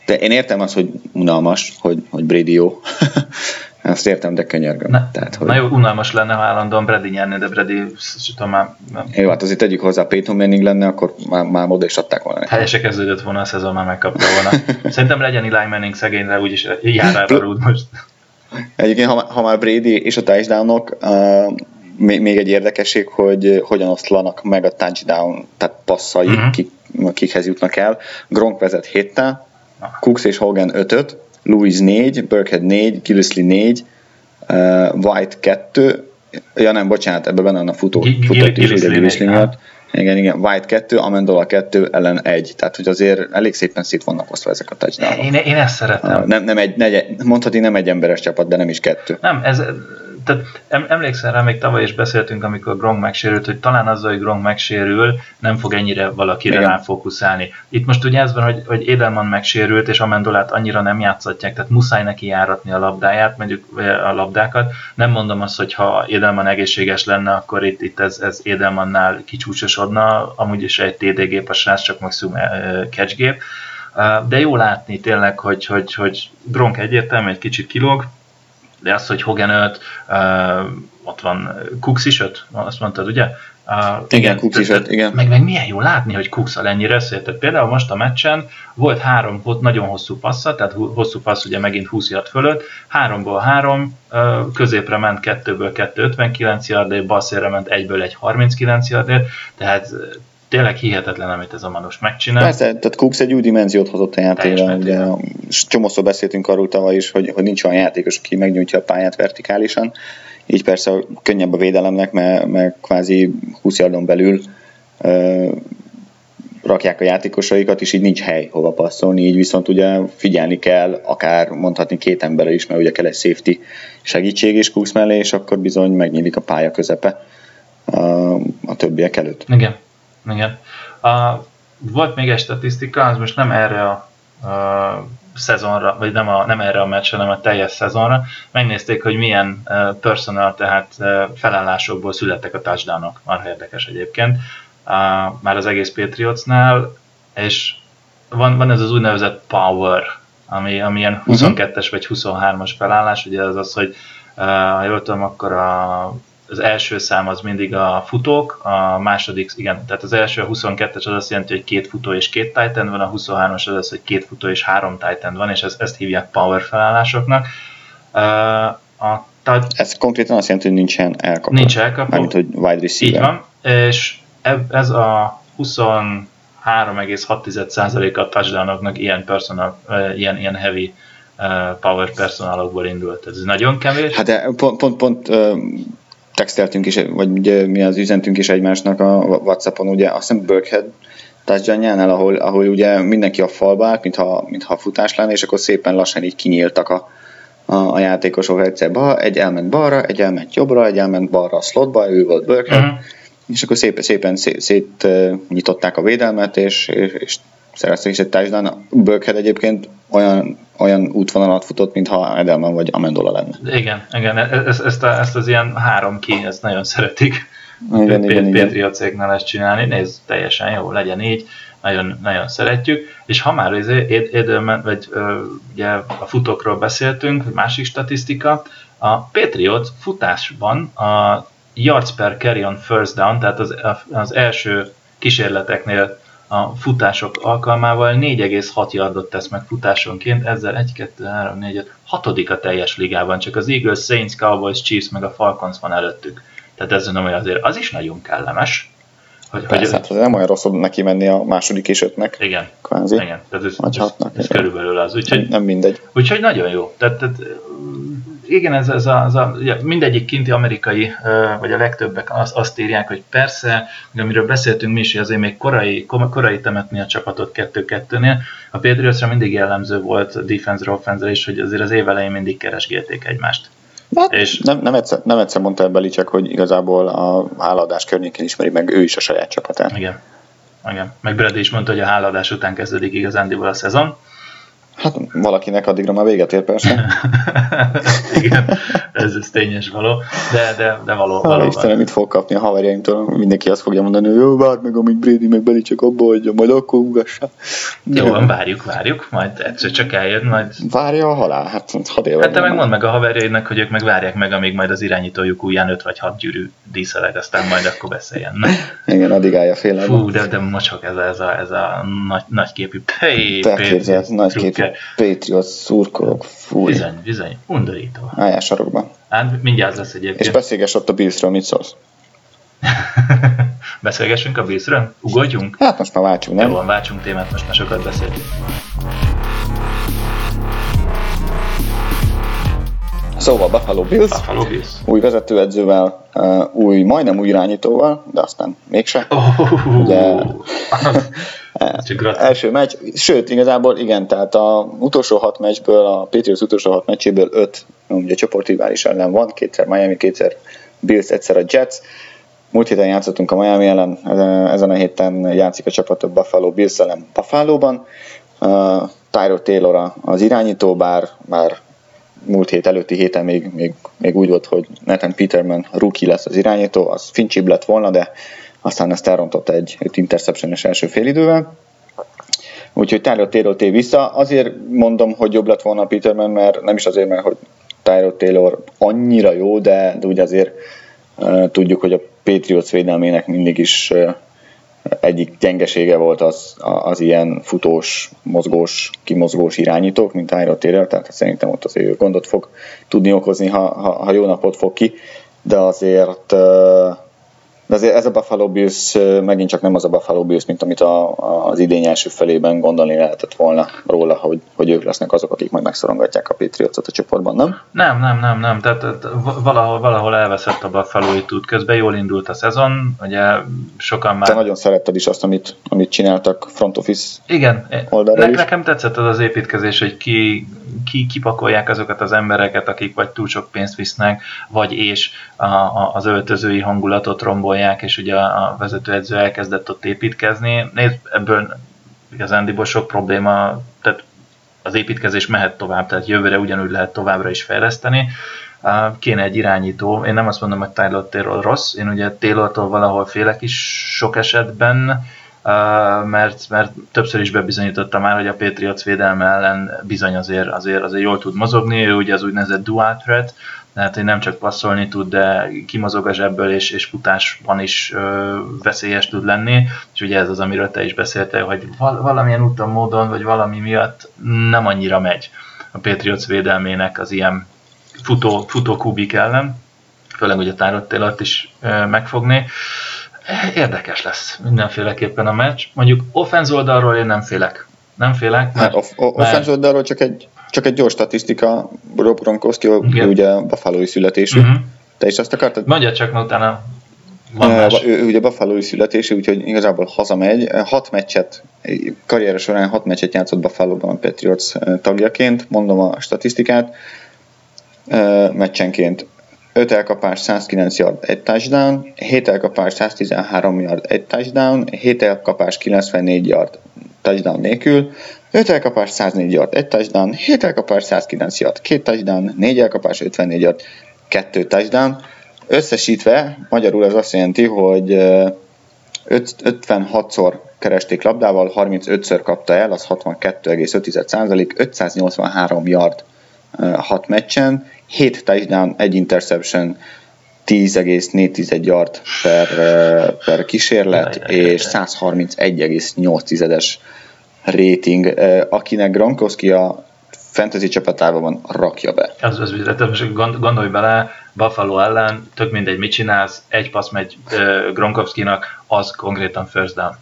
de én értem azt, hogy unalmas, hogy, hogy Brady jó. [laughs] Azt értem, de könyörgöm. Na, Tehát, hogy... na jó, unalmas lenne, ha állandóan Brady nyerni, de Brady, tudom már, nem. Jó, hát azért tegyük hozzá, Peyton Manning lenne, akkor már, már oda is adták volna helyese kezdődött volna a szezon, már megkapta volna. [laughs] Szerintem legyen Eli Manning szegényre, úgyis jár rúd most. Egyébként, ha, ha már Brady és a touchdownok, uh, még, még egy érdekesség, hogy hogyan oszlanak meg a touchdown, tehát passzai, Mhm. uh-huh. kik, kikhez jutnak el. Gronk vezet 7 Cooks és Hogan 5 Louis 4, Burkhead 4, Gillisley 4, uh, White 2, ja nem, bocsánat, ebben benne van a futó, futott is, ugye Gillisley miatt. Igen, igen, White 2, Amendola 2, ellen 1. Tehát, hogy azért elég szépen szét vannak osztva ezek a touchdownok. Én, én ezt szeretem. Uh, nem, nem egy, negy, mondhatni nem egy emberes csapat, de nem is kettő. Nem, ez, tehát em, emlékszel rá, még tavaly is beszéltünk, amikor Gronk megsérült, hogy talán azzal, hogy Gronk megsérül, nem fog ennyire valakire Igen. ráfókuszálni. Itt most ugye ez van, hogy, hogy Edelman megsérült, és Amendolát annyira nem játszatják, tehát muszáj neki járatni a labdáját, mondjuk a labdákat. Nem mondom azt, hogy ha Edelman egészséges lenne, akkor itt, itt ez, ez Edelmannál kicsúcsosodna, amúgy is egy TD gép a srác, csak maximum eh, catchgép. Uh, De jó látni tényleg, hogy, hogy, hogy Gronk egyértelmű, egy kicsit kilóg, de az, hogy Hogan 5, uh, ott van Cooks is öt, azt mondtad, ugye? Uh, igen, Cooks is öt, igen. Meg, meg milyen jó látni, hogy cooks ennyire összejött. Például most a meccsen volt három nagyon hosszú passza, tehát hosszú passz ugye megint 20 yard fölött, háromból három, középre ment kettőből 2 59 yardért, balszélre ment egyből egy 39 yardért, tehát tényleg hihetetlen, amit ez a Manus megcsinál. Persze, tehát Cooks egy új dimenziót hozott a játékra. Ugye, csomószor beszéltünk arról tavaly is, hogy, hogy nincs olyan játékos, aki megnyújtja a pályát vertikálisan. Így persze könnyebb a védelemnek, mert, mert kvázi 20 yardon belül ö, rakják a játékosaikat, és így nincs hely hova passzolni, így viszont ugye figyelni kell, akár mondhatni két emberre is, mert ugye kell egy safety segítség is Cooks mellé, és akkor bizony megnyílik a pálya közepe a, a többiek előtt. Igen. Igen. A, volt még egy statisztika, az most nem erre a, a szezonra, vagy nem, a, nem erre a meccsre, hanem a teljes szezonra. Megnézték, hogy milyen uh, personal, tehát uh, felállásokból születtek a touchdownok. Már érdekes egyébként. Uh, már az egész Patriotsnál, és van, van ez az úgynevezett power, ami, ami ilyen 22-es mhm. vagy 23-as felállás, ugye az az, hogy uh, ha jól tudom, akkor a az első szám az mindig a futók, a második, igen, tehát az első a 22-es az azt jelenti, hogy két futó és két titan van, a 23-as az az, hogy két futó és három titan van, és ezt, ezt hívják power felállásoknak. A tad... Ez konkrétan azt jelenti, hogy nincsen elkapó. Nincs elkapó. Mármint, hogy wide receiver. Így van, és ez a 23,6%-a a touchdownoknak ilyen, personal, ilyen, ilyen heavy power personalokból indult. Ez nagyon kevés. Hát de pont, pont, pont texteltünk is, vagy ugye mi az üzentünk is egymásnak a Whatsappon, ugye azt hiszem Burkhead touchdownjánál, ahol, ahol ugye mindenki a falba állt, mintha, mintha futás lenne, és akkor szépen lassan így kinyíltak a, a, a játékosok egyszer bal, egy elment balra, egy elment jobbra, egy elment balra a slotba, ő volt Burkhead, uh-huh. és akkor szépen, szépen szét, szét nyitották a védelmet, és, és, és szereztek is egy touchdown. Burkhead egyébként olyan, olyan útvonalat futott, mintha Edelman vagy Amendola lenne. Igen, igen, e- ezt, ezt, a, ezt az ilyen három ki, ezt nagyon szeretik. Igen, igen, igen. Patriot ezt csinálni, nézd, teljesen jó, legyen így, nagyon, nagyon szeretjük, és ha már az Edelman, vagy ugye a futókról beszéltünk, másik statisztika, a Patriot futásban a yards per carry on first down, tehát az, az első kísérleteknél a futások alkalmával 4,6 yardot tesz meg futásonként, ezzel 1, 2, 3, 4, 5, hatodik a teljes ligában, csak az Eagles, Saints, Cowboys, Chiefs meg a Falcons van előttük. Tehát ez mondom, hogy azért az is nagyon kellemes. Hogy, Persze, hogy, hát nem olyan rossz neki menni a második és ötnek. Igen. Kvázi. Igen. Tehát ez, ez, ez, ez körülbelül az. Úgyhogy, nem, nem mindegy. Úgyhogy nagyon jó. Tehát, tehát igen, ez, ez a, ez a, ugye mindegyik kinti amerikai, vagy a legtöbbek azt, azt írják, hogy persze, amiről beszéltünk mi is, hogy azért még korai, korai temetni a csapatot 2-2-nél. A Patriotsra mindig jellemző volt defense offense is, hogy azért az év elején mindig keresgélték egymást. Hát, és nem, nem, egyszer, nem egyszer mondta el Belicek, hogy igazából a háladás környékén ismeri meg ő is a saját csapatát. Igen. Igen. Meg Brad is mondta, hogy a háladás után kezdődik igazándiból a szezon. Hát valakinek addigra már véget ér persze. [laughs] Igen, ez, ez tényes való, de, de, de való. Hála Istenem, mit fog kapni a haverjaimtól, mindenki azt fogja mondani, hogy jó, várd meg, amíg Brady meg Beli csak abba hagyja, majd akkor ugassa. Jó van, várjuk, várjuk, majd egyszer csak eljön, majd... Várja a halál, hát hadd Hát te meg mondd meg a haverjaidnak, hogy ők meg várják meg, amíg majd az irányítójuk ujján 5 vagy 6 gyűrű díszeleg, aztán majd akkor beszéljen. Na? Igen, addig állja fél Fú, de, de mocsok ez a, ez a, ez a nagy, nagyképű pay, nagyképű Patriot szurkolók, fúj. Bizony, bizony, undorító. Álljál sarokban. Hát mindjárt lesz egyébként. És beszélgess ott a Billsről, mit szólsz? [laughs] Beszélgessünk a Billsről? Ugorjunk? Hát most már váltsunk, nem? Jó van, váltsunk témát, most már sokat beszéltünk. Szóval Buffalo Bills, Buffalo Bills. új vezetőedzővel, uh, új, majdnem új irányítóval, de aztán mégse. Oh, Ugye, [laughs] első meccs, sőt, igazából igen, tehát a utolsó hat meccsből, a Patriots utolsó hat meccséből öt, ugye csoportrivális ellen van, kétszer Miami, kétszer Bills, egyszer a Jets. Múlt héten játszottunk a Miami ellen, ezen a héten játszik a csapat a Buffalo Bills ellen Buffalo-ban. Uh, Tyro Taylor az irányító, bár, bár múlt hét előtti héten még, még, még úgy volt, hogy Nathan Peterman rookie lesz az irányító, az fincsibb lett volna, de aztán ezt elrontott egy, egy interception első félidővel. Úgyhogy Tyler Taylor tér vissza. Azért mondom, hogy jobb lett volna Peterman, mert nem is azért, mert hogy Tyrod Taylor annyira jó, de, de ugye azért uh, tudjuk, hogy a Patriots védelmének mindig is uh, egyik gyengesége volt az, az ilyen futós, mozgós, kimozgós irányítók, mint Tyrod Taylor, tehát szerintem ott azért gondot fog tudni okozni, ha, ha, ha jó napot fog ki, de azért de azért ez a Buffalo Bills megint csak nem az a Buffalo Bills, mint amit a, az idény első felében gondolni lehetett volna róla, hogy, hogy ők lesznek azok, akik majd megszorongatják a Patriotsot a csoportban, nem? Nem, nem, nem, nem. Tehát, tehát valahol, valahol elveszett a Buffalo út közben, jól indult a szezon, ugye sokan már... Te nagyon szeretted is azt, amit, amit csináltak front office Igen, ne, nekem tetszett az az építkezés, hogy ki, ki, kipakolják azokat az embereket, akik vagy túl sok pénzt visznek, vagy és a, a, az öltözői hangulatot rombolják gyakorolják, és ugye a vezetőedző elkezdett ott építkezni. Nézd, ebből igazándiból sok probléma, tehát az építkezés mehet tovább, tehát jövőre ugyanúgy lehet továbbra is fejleszteni. Kéne egy irányító. Én nem azt mondom, hogy Tyler Taylor rossz, én ugye Taylortól valahol félek is sok esetben, mert, mert többször is bebizonyította már, hogy a Patriots védelme ellen bizony azért, azért, azért jól tud mozogni, ő ugye az úgynevezett dual threat, tehát hogy nem csak passzolni tud, de kimozog a zsebből, és, és futásban is ö, veszélyes tud lenni, és ugye ez az, amiről te is beszéltél, hogy val- valamilyen úton, módon, vagy valami miatt nem annyira megy a Patriots védelmének az ilyen futó, futó kubik ellen, főleg, hogy a Tyrod is ö, megfogni. Érdekes lesz mindenféleképpen a meccs. Mondjuk offenz oldalról én nem félek. Nem félek. Mert, hát off- offenz oldalról csak egy csak egy gyors statisztika, Rob Gronkowski ugye buffalo születésű. Uh-huh. Te is azt akartad? Mondja csak, mert utána van más. Ő, ő ugye buffalo születésű, úgyhogy igazából hazamegy. Hat meccset, karriere során hat meccset játszott Buffalo-ban a Patriots tagjaként, mondom a statisztikát. Meccsenként 5 elkapás, 109 yard, egy touchdown, 7 elkapás, 113 yard, egy touchdown, 7 elkapás, 94 yard, touchdown nélkül, 5 elkapás, 104 yard, 1 touchdown, 7 elkapás, 109 yard, 2 touchdown, 4 elkapás, 54 yard, 2 touchdown. Összesítve, magyarul ez azt jelenti, hogy 56-szor keresték labdával, 35-ször kapta el, az 62,5 583 yard 6 meccsen, 7 touchdown, 1 interception, 10,4 yard per, per kísérlet, és 131,8-es rating, akinek Gronkowski a fantasy csapatában van, rakja be. Az, az most gondolj bele, Buffalo ellen, tök mindegy, mit csinálsz, egy passz megy uh, Gronkowskinak, az konkrétan first down.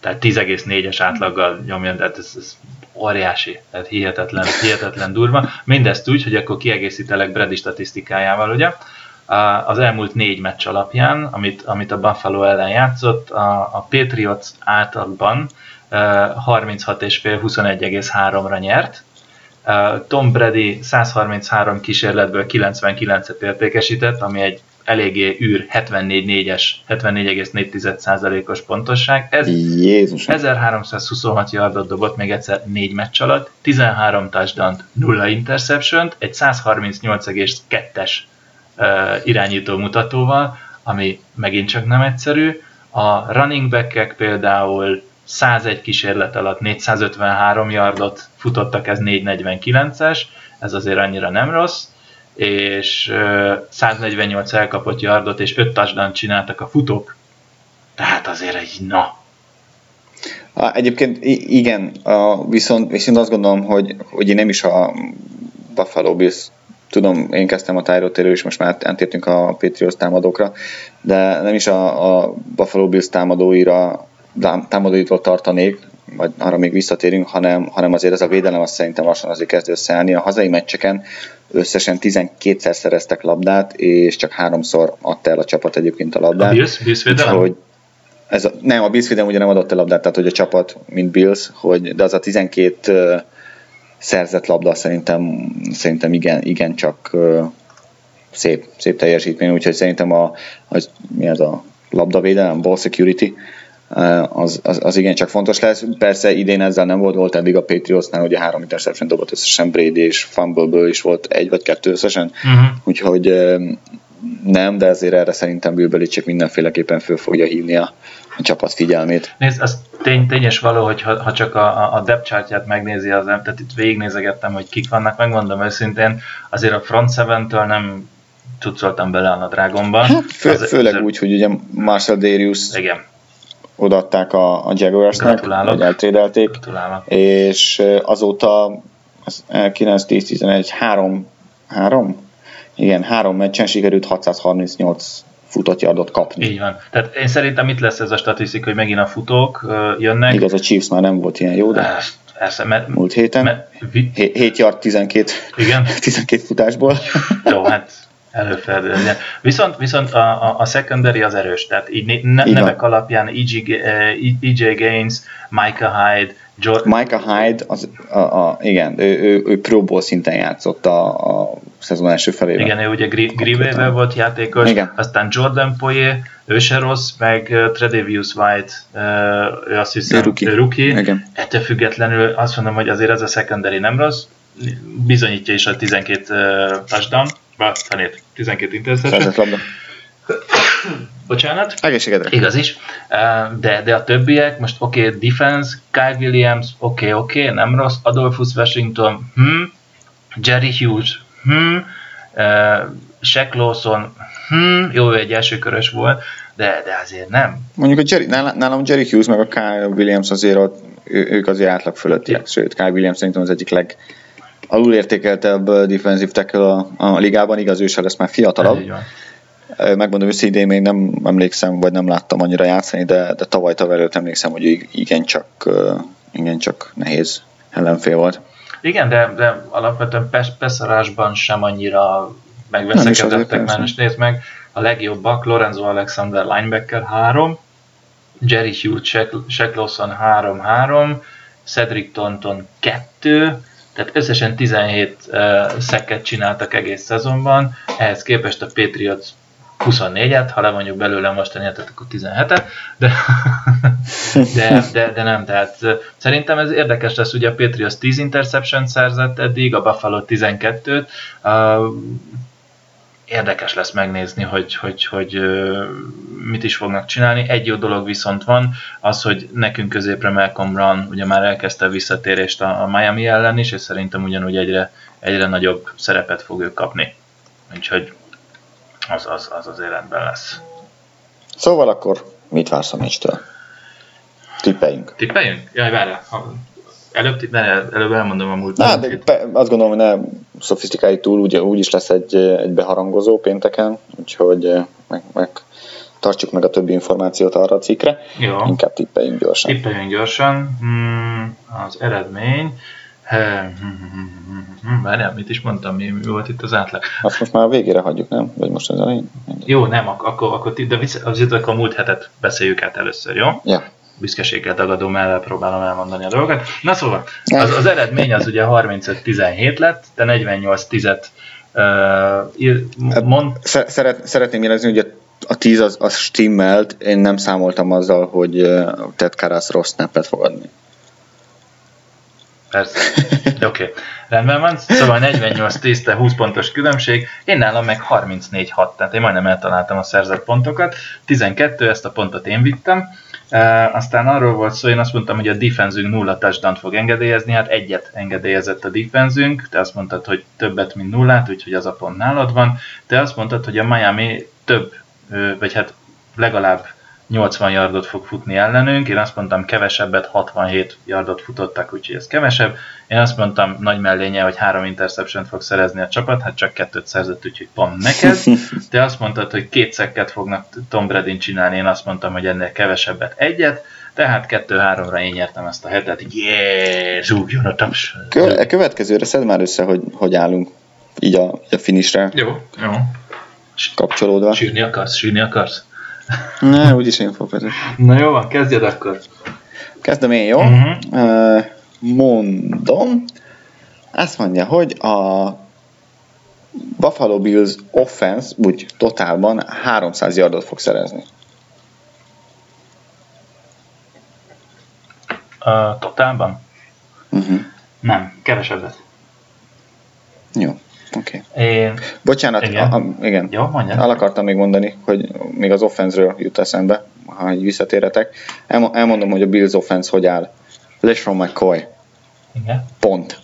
Tehát 10,4-es átlaggal nyomja, tehát ez, ez óriási, tehát hihetetlen, hihetetlen durva. Mindezt úgy, hogy akkor kiegészítelek Brady statisztikájával, ugye? Az elmúlt négy meccs alapján, amit, amit a Buffalo ellen játszott, a, a Patriots átlagban 36,5 21,3-ra nyert. Tom Brady 133 kísérletből 99-et értékesített, ami egy eléggé űr 74-4-es, 74,4%-os pontosság. Ez Jézus. 1326 yardot dobott még egyszer 4 meccs alatt, 13 touchdown 0 interception egy 138,2-es irányító mutatóval, ami megint csak nem egyszerű. A running back például 101 kísérlet alatt 453 yardot futottak, ez 449-es, ez azért annyira nem rossz, és 148 elkapott yardot és 5 touchdown csináltak a futók. Tehát azért egy na. Egyébként igen, viszont, viszont azt gondolom, hogy, hogy én nem is a Buffalo Bills tudom, én kezdtem a Tyrod és most már átértünk a Patriots támadókra, de nem is a, a Buffalo Bills támadóira támadóitól tartanék, vagy arra még visszatérünk, hanem, hanem azért ez a védelem azt szerintem lassan azért kezd összeállni. A hazai meccseken összesen 12-szer szereztek labdát, és csak háromszor adta el a csapat egyébként a labdát. A Bills, Bills védelem? Hogy ez a, nem, a Bills védelem ugye nem adott el labdát, tehát hogy a csapat, mint Bills, hogy, de az a 12 uh, szerzett labda szerintem, szerintem igen, igen csak uh, szép, szép teljesítmény, úgyhogy szerintem a, az, mi az a labdavédelem, ball security, az, az, az csak fontos lesz. Persze idén ezzel nem volt, volt eddig a Patriotsnál, ugye három interception dobott összesen Brady, és fumble is volt egy vagy kettő összesen, uh-huh. úgyhogy nem, de ezért erre szerintem Bill Belichick mindenféleképpen föl fogja hívni a, a csapat figyelmét. Nézd, az tény, tényes való, hogy ha, ha csak a, a depth chartját megnézi az ember, tehát itt végignézegettem, hogy kik vannak, megmondom őszintén, azért a Front 7-től nem cuccoltam bele a nadrágomba. Hát, fő, Az- főleg az- úgy, hogy ugye Marcel Darius Igen, odaadták a, a Jaguarsnak, vagy eltrédelték, gratulálok. és azóta az 9-10-11, 3, 3? Igen, három meccsen sikerült 638 futott yardot kapni. Így van. Tehát én szerintem itt lesz ez a statisztika, hogy megint a futók jönnek. Igaz, a Chiefs már nem volt ilyen jó, de Persze, mert, múlt héten. mert vi, 7 yard 12, igen, [laughs] 12 futásból. jó, hát előfordul. igen. Viszont, viszont a, a, a secondary az erős, tehát így ne, van. nevek alapján EG, eh, EJ Gaines, Micah Hyde, Jordan, Micah Hyde, az, a, a, igen, ő, ő, ő Pro Bowl szinten játszott a, a szezon első felében. igen, ő ugye Gri- Grivével volt játékos, Igen. aztán Jordan Poye, ő se rossz, meg uh, Tredavious White, uh, ő azt hiszem, Ő rookie. rookie. Igen. Ettől függetlenül azt mondom, hogy azért ez a secondary nem rossz, bizonyítja is a 12 uh, touchdown, vagy tanét, 12 interception, bocsánat, Egészségedre. Igaz is, de, de a többiek, most oké, okay, defense, Kyle Williams, oké, okay, oké, okay, nem rossz, Adolphus Washington, hm, Jerry Hughes, hm, uh, Shaq Lawson, hm, jó, egy elsőkörös volt, de, de azért nem. Mondjuk a Jerry, nálam, nálam Jerry Hughes meg a Kyle Williams azért ott, ő, ők azért átlag fölöttiek, sőt Kyle Williams szerintem az egyik leg alulértékeltebb defensive tackle a, a ligában, igaz, ő se lesz már fiatalabb. Megmondom őszintén, még nem emlékszem, vagy nem láttam annyira játszani, de, de tavaly tavaly emlékszem, hogy igencsak, igencsak nehéz ellenfél volt. Igen, de, de alapvetően pes, peszarásban sem annyira megveszekedettek, mert most nézd meg, a legjobbak, Lorenzo Alexander linebacker 3, Jerry Hughes, Shaq, Lawson 3-3, Cedric Taunton 2, tehát összesen 17 uh, szekket csináltak egész szezonban, ehhez képest a Patriots 24-et, ha levonjuk belőle mostani hetet, akkor 17-et, de, de, de, de nem, tehát szerintem ez érdekes lesz, ugye a Patriots 10 interception szerzett eddig, a Buffalo 12-t, uh, érdekes lesz megnézni, hogy, hogy, hogy mit is fognak csinálni. Egy jó dolog viszont van, az, hogy nekünk középre Malcolm Brown ugye már elkezdte a visszatérést a, a Miami ellen is, és szerintem ugyanúgy egyre, egyre nagyobb szerepet fog ő kapni. Úgyhogy az, az, az azért rendben lesz. Szóval akkor mit vársz a meccstől? Tippeljünk. Tippeljünk? Jaj, várjál. Előbb, ne, előbb elmondom a múlt. Na, de pe, azt gondolom, hogy ne szofisztikáljuk túl, ugye úgyis lesz egy, egy beharangozó pénteken, úgyhogy eh, meg, meg tartsuk meg a többi információt arra a cikkre. Jó. Inkább tippeljünk gyorsan. Tippeljünk gyorsan. Hmm, az eredmény. Hmm, hmm, Várjál, mit is mondtam, mi, mi volt itt az átlag? Azt most már a végére hagyjuk, nem? Vagy most az elején? Jó, nem, ak- akkor, akkor de vissza, azért akkor a múlt hetet beszéljük át először, jó? Ja. Büszkeséggel dagadó mellett próbálom elmondani a dolgokat. Na szóval, az, az eredmény az ugye 35-17 lett, de 48-10-et uh, mond, Sze- Szeret, szeretném jelezni, hogy a, a 10 az, az stimmelt, én nem számoltam azzal, hogy Ted Karras rossz snappet fog adni. Persze. Oké, okay. rendben van. Szóval 48-10, te 20 pontos különbség, én nálam meg 34-6, tehát én majdnem eltaláltam a szerzett pontokat. 12, ezt a pontot én vittem. Aztán arról volt szó, én azt mondtam, hogy a defenzünk nulla touchdown fog engedélyezni, hát egyet engedélyezett a defenzünk, te azt mondtad, hogy többet, mint nullát, úgyhogy az a pont nálad van. Te azt mondtad, hogy a Miami több, vagy hát legalább 80 yardot fog futni ellenünk, én azt mondtam kevesebbet, 67 yardot futottak, úgyhogy ez kevesebb. Én azt mondtam nagy mellénye, hogy három interception fog szerezni a csapat, hát csak kettőt szerzett, úgyhogy pont neked. [laughs] Te azt mondtad, hogy két szekket fognak Tom Brady csinálni, én azt mondtam, hogy ennél kevesebbet, egyet. Tehát 2-3-ra én nyertem ezt a hetet. Yeah, zúgjon a taps. Kö- a következőre szed már össze, hogy hogy állunk így a, így a finishre Jó, jó. kapcsolódva. Sírni akarsz, sírni akarsz? Ne, úgyis én fogok vezetni. Na jó van, kezdjed akkor. Kezdem én, jó? Mhm. Uh, mondom. Azt mondja, hogy a Buffalo Bills offense úgy totálban 300 yardot fog szerezni. Uh, totálban? Uh-huh. Nem, kevesebbet. Jó, oké. Okay. Én... Bocsánat, Igen. A, a, igen. Jó, mondjad. El akartam még mondani, hogy még az offense-ről jut eszembe, ha így visszatérhetek. Elmo- elmondom, hogy a Bills offense hogy áll. LeSean McCoy. Igen. Pont.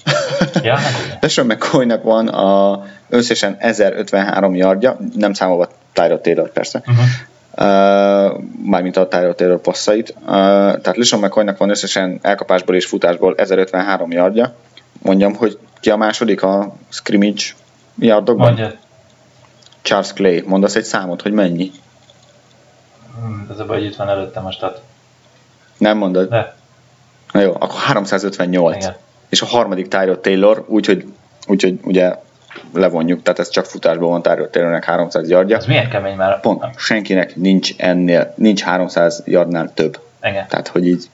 Ja, hát. [laughs] LeSean McCoynak van a összesen 1053 yardja, nem számolva Tyrod Taylor persze. Uh-huh. Uh, mármint a Tyrod Taylor passzait. Uh, tehát LeSean McCoynak van összesen elkapásból és futásból 1053 yardja. Mondjam, hogy ki a második a scrimmage yardokban? Mondja. Charles Clay. Mondasz egy számot, hogy mennyi? Hmm, Ez a baj, hogy itt van előttem a stat. Nem mondod? De, Na jó, akkor 358. igen. És a harmadik Tyrod Taylor, úgyhogy, úgyhogy ugye levonjuk, tehát ez csak futásban van Tyrod Taylornek 300 yardja. Ez milyen kemény már. Pont, senkinek nincs ennél, nincs 300 yardnál több. Igen. Tehát, hogy így...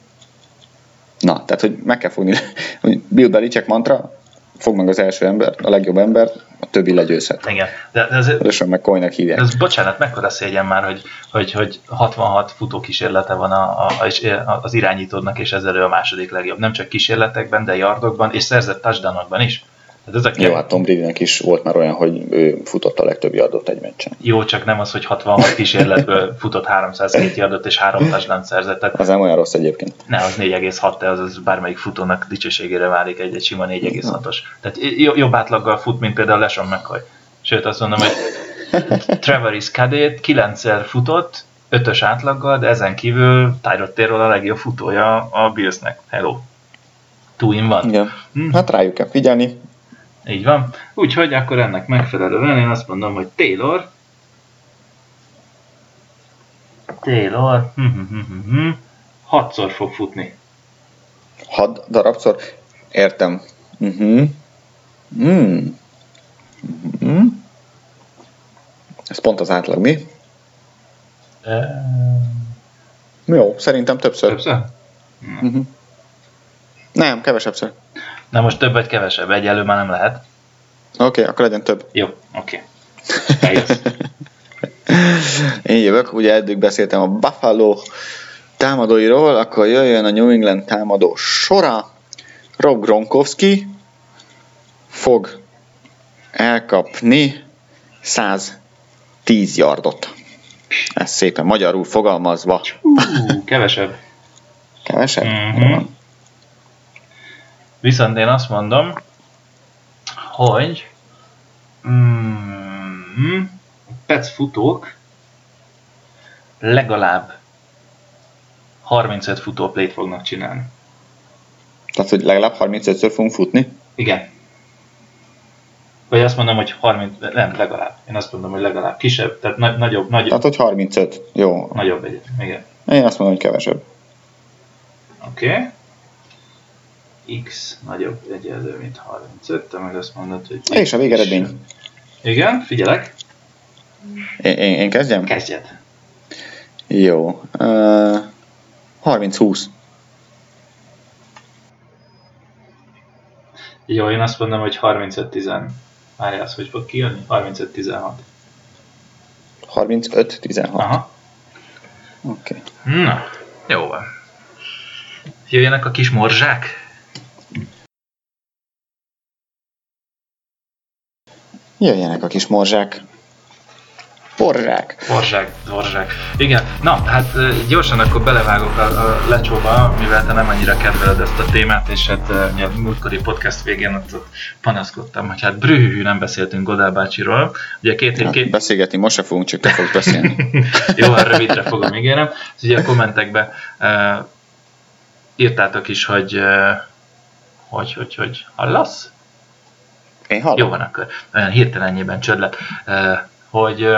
Na, tehát, hogy meg kell fogni, hogy Bill Belichick mantra, fog meg az első ember, a legjobb ember, a többi legyőzhet. Igen. De, de ez, Rösön meg Coynak hívják. ez, bocsánat, mekkora szégyen már, hogy, hogy, hogy 66 futókísérlete van a, a, és az irányítódnak, és ezzel ő a második legjobb. Nem csak kísérletekben, de yardokban, és szerzett touchdownokban is. Hát ez a Jó, hát Tom Bradynek is volt már olyan, hogy ő futott a legtöbb yardot egy meccsen. Jó, csak nem az, hogy 66 kísérletből futott 302 yardot és 3 touchdown szerzett. Tehát Az nem olyan rossz egyébként. ne, az 4,6, de az, az bármelyik futónak dicsőségére válik egy, egy sima 4,6-os. Tehát jo- jobb átlaggal fut, mint például LeSean McCoy. Sőt, azt mondom, hogy [laughs] Travis Cadét 9-szer futott, 5-ös átlaggal, de ezen kívül Tyrod Taylor a legjobb futója a Billsnek. Hello. Two in one. Igen. Hm. Hát rájuk kell figyelni. Így van. Úgyhogy akkor ennek megfelelően én azt mondom, hogy Taylor Taylor [laughs] hatszor fog futni. Hat darabszor. Értem. Uh-huh. Mm. Mm. Ez pont az átlag, mi? Jó, szerintem többször. Többször? Uh-huh. Nem, kevesebbször. Na most több vagy kevesebb? Egyelő már nem lehet. Oké, okay, akkor legyen több. Jó, oké. Okay. [laughs] Én jövök, ugye eddig beszéltem a Buffalo támadóiról, akkor jöjjön a New England támadó sora. Rob Gronkowski fog elkapni 110 yardot. Ez szépen magyarul fogalmazva. Hú, kevesebb. Kevesebb? Mhm. Viszont én azt mondom, hogy mm, Pets futók legalább 35 futóplét fognak csinálni. Tehát, hogy legalább 35-ször fogunk futni? Igen. Vagy azt mondom, hogy 30, nem, legalább. Én azt mondom, hogy legalább kisebb, tehát na- nagyobb, nagyobb, Tehát, hogy 35. Jó. nagyobb egyet. Igen. Én azt mondom, hogy kevesebb. Oké. Okay. X nagyobb egyenlő, mint 35, te meg azt mondod, hogy... És a végeredmény. Igen, figyelek. Én, én, én kezdjem? Kezdjed. Jó. Uh, 30-20. Jó, én azt mondom, hogy 35-10. Várjál, az hogy fog kijönni? 35-16. 35-16. Aha. Oké. Okay. Na, jó van. Jöjjenek a kis morzsák. Jöjjenek a kis morzsák. Porzsák. Morzsák, morzsák. Igen, na, hát gyorsan akkor belevágok a, a lecsóba, mivel te nem annyira kedveled ezt a témát, és hát a múltkori podcast végén ott, ott panaszkodtam, hogy hát brühű, nem beszéltünk Godál bácsiról. Ugye két hét, Hát, két, beszélgetni most se fogunk, csak te fogsz beszélni. [laughs] Jó, hát rövidre fogom, ígérem. Ez ugye a kommentekbe uh, írtátok is, hogy, uh, hogy, hogy, hogy hallasz? Én hallom. Jó van akkor. Olyan hirtelenjében csönd lett. Hogy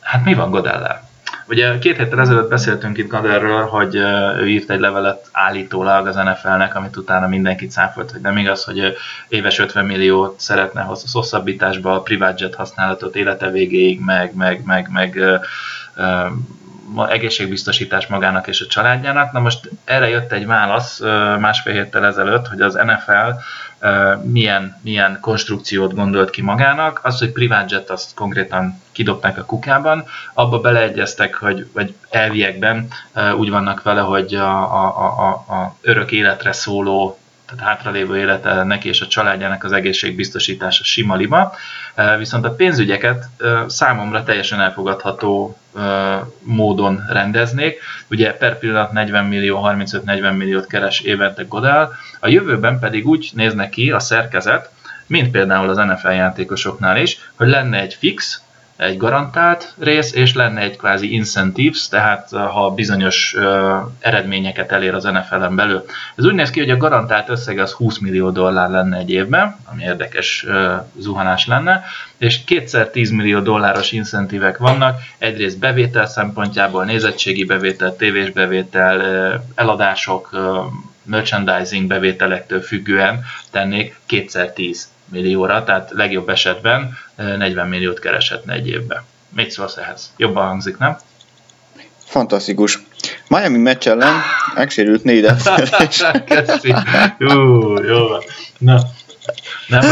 hát mi van Godellel? Ugye két héttel ezelőtt beszéltünk itt Godellről, hogy ő írt egy levelet állítólag az NFL-nek, amit utána mindenkit száfolt, hogy nem igaz, hogy éves 50 milliót szeretne hossz- hosszabbításba a private jet használatot élete végéig, meg, meg, meg, meg egészségbiztosítás magának és a családjának. Na most erre jött egy válasz másfél héttel ezelőtt, hogy az NFL milyen, milyen konstrukciót gondolt ki magának. Az, hogy private jet, azt konkrétan kidobták a kukában. Abba beleegyeztek, hogy vagy elviekben úgy vannak vele, hogy a, a, a, a örök életre szóló tehát hátralévő élete neki és a családjának az egészségbiztosítása sima liba, viszont a pénzügyeket számomra teljesen elfogadható módon rendeznék. Ugye per pillanat 40 millió, 35-40 milliót keres évente Godel, a jövőben pedig úgy néznek ki a szerkezet, mint például az NFL játékosoknál is, hogy lenne egy fix, egy garantált rész, és lenne egy kvázi incentives, tehát ha bizonyos uh, eredményeket elér az NFL-en belül. Ez úgy néz ki, hogy a garantált összeg az 20 millió dollár lenne egy évben, ami érdekes uh, zuhanás lenne, és kétszer 10 millió dolláros incentívek vannak, egyrészt bevétel szempontjából, nézettségi bevétel, tévés bevétel, uh, eladások, merchandising bevételektől függően tennék kétszer 10 millióra, tehát legjobb esetben 40 milliót kereshetne egy évbe. Mit szólsz ehhez? Jobban hangzik, nem? Fantasztikus. Miami meccs ellen megsérült négyet. Köszi. Ú, jó van. Na, nem,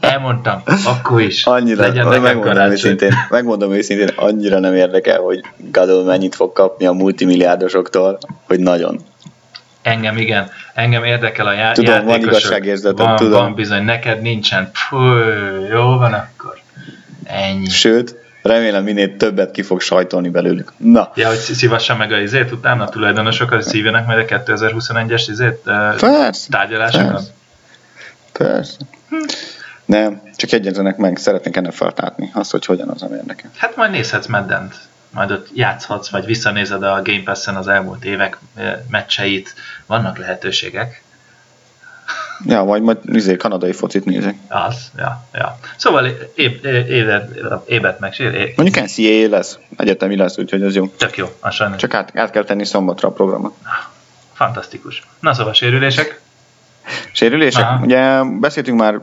elmondtam, akkor is. Annyira, legyen megmondom őszintén, megmondom őszintén, annyira nem érdekel, hogy Gadol mennyit fog kapni a multimilliárdosoktól, hogy nagyon. Engem igen, engem érdekel a já- tudom, játékosok. van igazságérzetem, van, tudom. Van bizony, neked nincsen. Fú, jó van akkor. Ennyi. Sőt, remélem minél többet ki fog sajtolni belőlük. Na. Ja, hogy szívassa meg a izét utána a tulajdonosok, hogy szívjanak meg a 2021-es izét Persze. tárgyalásokat? Persze. Persze. Nem, csak egyetlenek meg, szeretnék ennek feltátni azt, hogy hogyan az, ami érdekel. Hát majd nézhetsz meddent majd ott játszhatsz, vagy visszanézed a Game Pass-en az elmúlt évek meccseit, vannak lehetőségek. Ja, vagy majd izé, kanadai focit nézek. Az, ja, ja. Szóval éb, évet, ébet meg sér. Mondjuk NCAA lesz, egyetemi lesz, úgyhogy ez jó. Tök jó, a sajnos. Csak át, át kell tenni szombatra a programot. Fantasztikus. Na szóval sérülések? Sérülések? Aha. Ugye beszéltünk már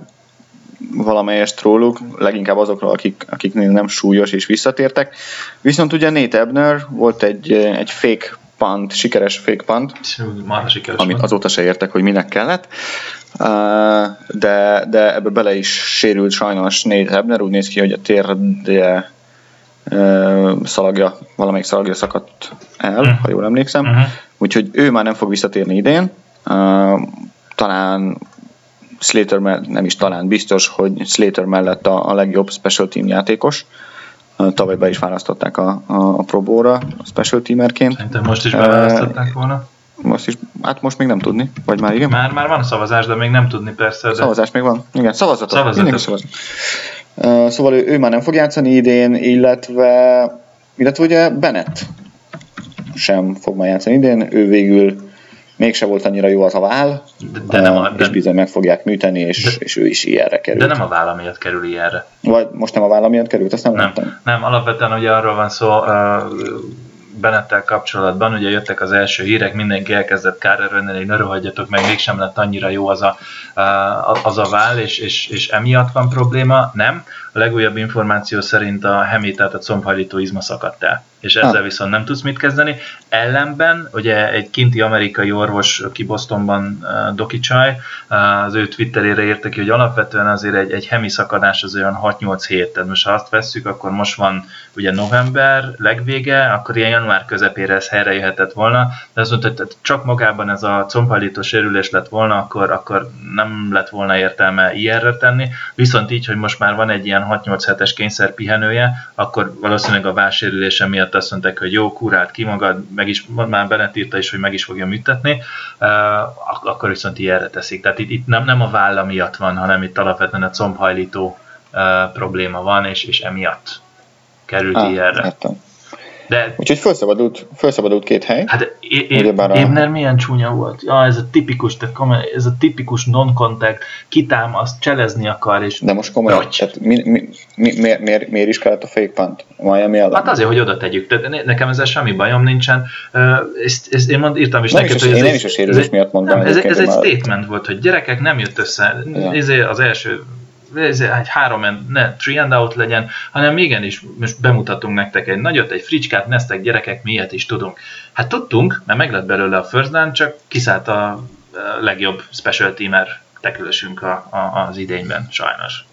valamelyest róluk, leginkább azokról, akik, akiknél nem súlyos és visszatértek. Viszont ugye Nate Ebner volt egy, egy fake punt, sikeres fake punt, sikeres amit azóta se értek, hogy minek kellett, de, de ebbe bele is sérült sajnos Nate Ebner, úgy néz ki, hogy a térdje szalagja, valamelyik szalagja szakadt el, uh-huh. ha jól emlékszem, uh-huh. úgyhogy ő már nem fog visszatérni idén, talán Slater mellett, nem is talán biztos, hogy Slater mellett a, a legjobb special team játékos. Tavaly be is választották a, a, a Pro Bowl-ra a special teamerként. Szerintem most is beválasztották volna. Most is, hát most még nem tudni, vagy már igen? Már, már van szavazás, de még nem tudni persze. De... Szavazás még van, igen, szavazatok, szavazatok. szavazat. Uh, szóval ő, ő, már nem fog játszani idén, illetve, illetve ugye Bennett sem fog már játszani idén, ő végül mégse volt annyira jó az a váll, de, de nem a, de, és bizony meg fogják műteni, és, de, és ő is ilyenre került. De nem a válla miatt kerül ilyenre. Vagy most nem a válla miatt került, azt nem, nem Nem, nem, alapvetően ugye arról van szó, uh, Benettel kapcsolatban, ugye jöttek az első hírek, mindenki elkezdett kárerőnni, hogy ne rohadjatok meg, mégsem lett annyira jó az a, az a váll, és, és, és emiatt van probléma. Nem. A legújabb információ szerint a hemi, tehát a combhajlító izma szakadt el és ezzel ha. viszont nem tudsz mit kezdeni. Ellenben, ugye egy kinti amerikai orvos, aki Bostonban uh, Doki Csaj, uh, az ő Twitterére írta ki, hogy alapvetően azért egy, egy hemi szakadás az olyan 6-8 hét, tehát most ha azt vesszük, akkor most van ugye november legvége, akkor ilyen január közepére ez helyre jöhetett volna, de azt mondta, hogy csak magában ez a combhajlító sérülés lett volna, akkor, akkor nem lett volna értelme ilyenre tenni, viszont így, hogy most már van egy ilyen 6-8 hetes kényszerpihenője, akkor valószínűleg a válsérülése miatt azt mondták, hogy jó, kurált ki magad, meg is, már Bennett írta is, hogy meg is fogja műtetni, uh, akkor viszont ilyenre teszik. Tehát itt, itt nem, nem a válla miatt van, hanem itt alapvetően a combhajlító uh, probléma van, és, és emiatt került ah, ilyenre. Értem. De, Úgyhogy felszabadult, felszabadult két hely. Hát Ébner a... milyen csúnya volt. Ja, ez a tipikus, tehát komolyan, ez a tipikus non-contact, kitámaszt, cselezni akar, és... De most komolyan, tehát mi, mi, mi, miért, miért, miért, is kellett a fake punt Miami ellen? Hát azért, hogy oda tegyük. Tehát nekem ezzel semmi bajom nincsen. Ezt, ezt én mond, írtam is nem neked, is, hogy ez én nem is a sérülés miatt mondtam. Nem, ez, ez egy statement volt, hogy gyerekek nem jött össze. Ja. Ez az első egy három, ne three and out legyen, hanem igenis most bemutatunk nektek egy nagyot, egy fricskát, neztek gyerekek, miért is tudunk. Hát tudtunk, mert meg lett belőle a first down, csak kiszállt a legjobb special teamer tekülösünk a, a, az idényben, sajnos.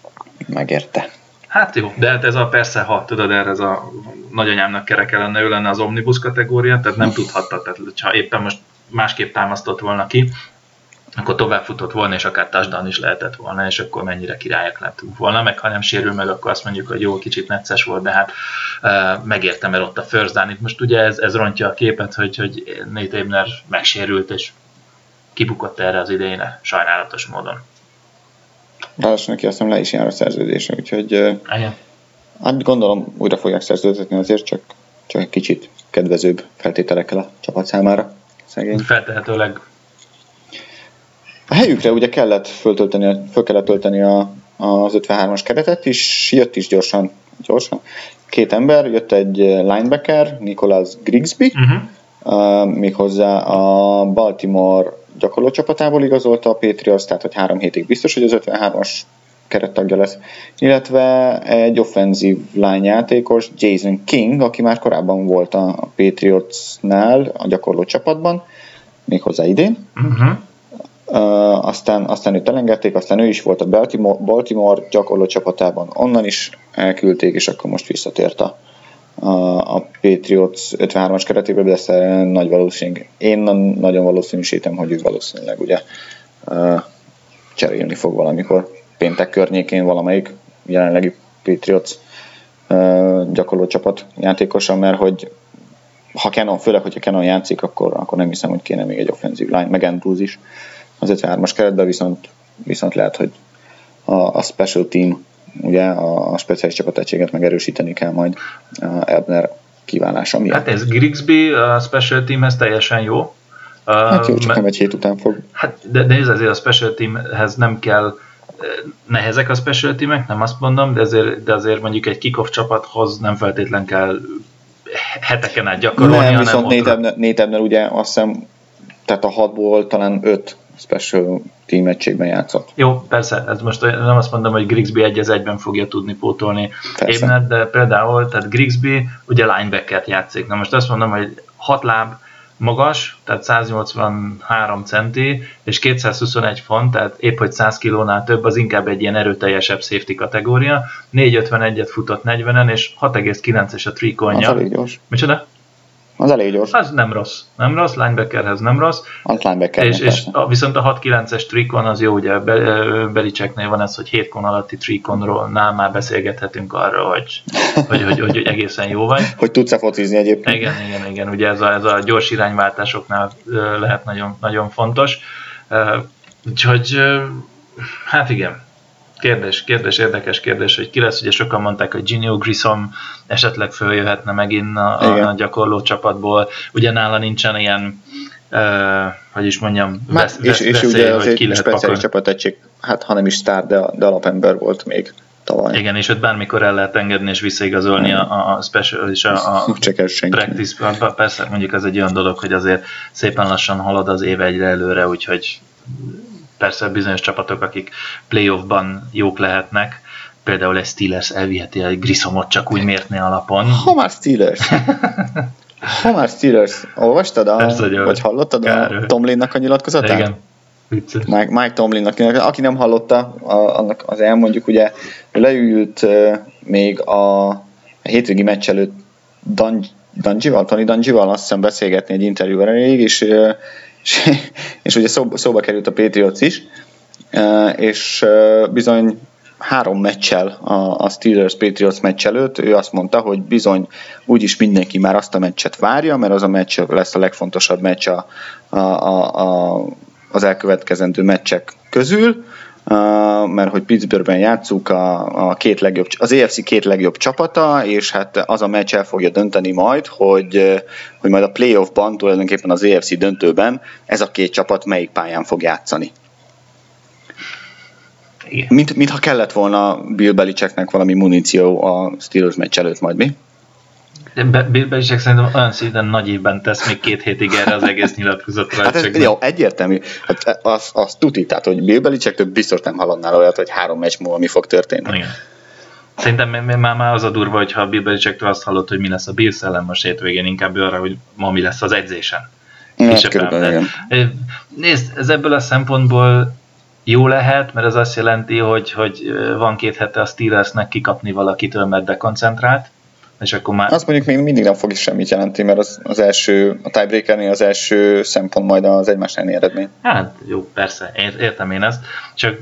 Megérte. Hát jó, de hát ez a persze, ha tudod, erre ez a nagyanyámnak kereke lenne, ő lenne az omnibus kategória, tehát nem tudhatta, tehát ha éppen most másképp támasztott volna ki, akkor tovább futott volna, és akár touchdown is lehetett volna, és akkor mennyire királyak lettünk volna, meg ha nem sérül meg, akkor azt mondjuk, hogy jó, kicsit necces volt, de hát uh, megértem, mert ott a first down. Itt most ugye ez, ez rontja a képet, hogy, hogy Nate Ebner megsérült, és kibukott erre az idején sajnálatos módon. Ráadásul neki azt hiszem le is jár a szerződése, úgyhogy Igen. hát gondolom újra fogják szerződtetni azért, csak, csak egy kicsit kedvezőbb feltételekkel a csapat számára. Szegény. Feltehetőleg a helyükre ugye kellett föltölteni, föl kellett tölteni a, az 53-as keretet, és jött is gyorsan, gyorsan. Két ember, jött egy linebacker, Nicholas Grigsby, uh-huh. uh, méghozzá a Baltimore gyakorló csapatából igazolta a Patriots, tehát hogy három hétig biztos, hogy az 53-as kerettagja lesz, illetve egy offenzív line játékos, Jason King, aki már korábban volt a Patriotsnál a gyakorló csapatban, méghozzá idén. Uh-huh. Uh, aztán, aztán őt elengedték, aztán ő is volt a Baltimore, Baltimore gyakorló csapatában, onnan is elküldték, és akkor most visszatért a, a, a Patriots 53-as keretében, de ez nagy valószínűség. Én nagyon valószínűsítem, hogy ő valószínűleg ugye uh, cserélni fog valamikor péntek környékén valamelyik jelenlegi Patriots uh, gyakorló csapat játékosa, mert hogy ha Canon, főleg, hogyha Canon játszik, akkor, akkor nem hiszem, hogy kéne még egy offenzív line, meg Andrews is az 53-as keretben, viszont, viszont lehet, hogy a, a special team, ugye a, a speciális csapategységet megerősíteni kell majd a Ebner kiválása miatt. Hát ez Grigsby a special teamhez teljesen jó. Hát jó, csak nem egy hét után fog. Hát, de, de nézd, azért a special teamhez nem kell nehezek a special teamek, nem azt mondom, de azért, de azért mondjuk egy kickoff csapathoz nem feltétlen kell heteken át gyakorolni, Nem, viszont Nate Ebner ugye azt hiszem, tehát a hatból talán öt special team egységben játszott. Jó, persze, ez most nem azt mondom, hogy Grigsby egy az egyben fogja tudni pótolni Ébnet, de például, tehát Grigsby ugye linebackert játszik. Na most azt mondom, hogy hat láb, magas, tehát 183 centi, és 221 font, tehát épp hogy 100 kilónál több, az inkább egy ilyen erőteljesebb safety kategória. 451-et futott 40-en, és 6,9-es a trikonja. Az elég gyors. Micsoda? Az elég gyors. Az nem rossz. Nem rossz, linebackerhez nem rossz. Az linebacker. És, és a, viszont a 6-9-es trikon az jó, ugye Belicseknél van ez, hogy 7 kon alatti trikonról nál már beszélgethetünk arról, hogy, hogy, hogy, hogy, hogy egészen jó vagy. [laughs] hogy tudsz-e focizni egyébként. Igen, igen, igen. Ugye ez a, ez a gyors irányváltásoknál lehet nagyon, nagyon fontos. Úgyhogy hát igen, kérdés, kérdés, érdekes kérdés, hogy ki lesz, ugye sokan mondták, hogy Gino Grissom esetleg följöhetne megint a, a gyakorló csapatból, ugye nála nincsen ilyen Uh, hogy is mondjam, vesz, és, vesz, és ugye hogy ki lehet speciális csapategység, hát ha nem is sztár, de, de alapember volt még tavaly. Igen, és ott bármikor el lehet engedni és visszaigazolni a, a special és a, a practice. Persze, mondjuk ez egy olyan dolog, hogy azért szépen lassan halad az év egyre előre, úgyhogy persze bizonyos csapatok, akik playoffban jók lehetnek, például egy Steelers elviheti a Grissomot csak úgy mértné alapon. Ha már Steelers. ha már Steelers. Olvastad, a, Persze, vagy hallottad Kár. a Tomlinnak a nyilatkozatát? Igen. Mike, Mike Tomlinnak, aki nem hallotta, annak az elmondjuk, ugye leült még a, a hétvégi meccs előtt Dungy-val, Tony Dungy-val azt hiszem beszélgetni egy interjúval elég, és és, [laughs] és ugye szóba, szóba került a Patriots is, és bizony három meccsel a, Steelers Patriots meccs előtt, ő azt mondta, hogy bizony úgyis mindenki már azt a meccset várja, mert az a meccs lesz a legfontosabb meccs a, a, a, a, az elkövetkezendő meccsek közül, mert hogy Pittsburghben játszunk a, a két legjobb, az AFC két legjobb csapata, és hát az a meccs el fogja dönteni majd, hogy, hogy majd a playoffban, tulajdonképpen az AFC döntőben ez a két csapat melyik pályán fog játszani. Mint, mintha kellett volna Bill Belichicknek valami muníció a Steelers meccs előtt majd, mi? Bill Belichick szerintem olyan szinten nagy évben tesz még két hétig erre az egész nyilatkozatra. Hát ez, jó, egyértelmű. Hát az, az tuti, tehát hogy Bill Belichick biztos nem haladnál olyat, hogy három meccs múlva mi fog történni. Igen. Szerintem már, már az a durva, hogyha a Bill Belichicktől azt hallott, hogy mi lesz a Bills ellen most hétvégén, inkább arra, hogy ma mi lesz az edzésen. Hát, Nézd, ez ebből a szempontból jó lehet, mert ez azt jelenti, hogy, hogy van két hete a Steelersnek kikapni valakitől, mert dekoncentrált, és akkor már... Azt mondjuk még mindig nem fog is semmit jelenteni, mert az, az első, a tiebreakernél az első szempont majd az egymás elleni eredmény. Hát jó, persze, értem én ezt, csak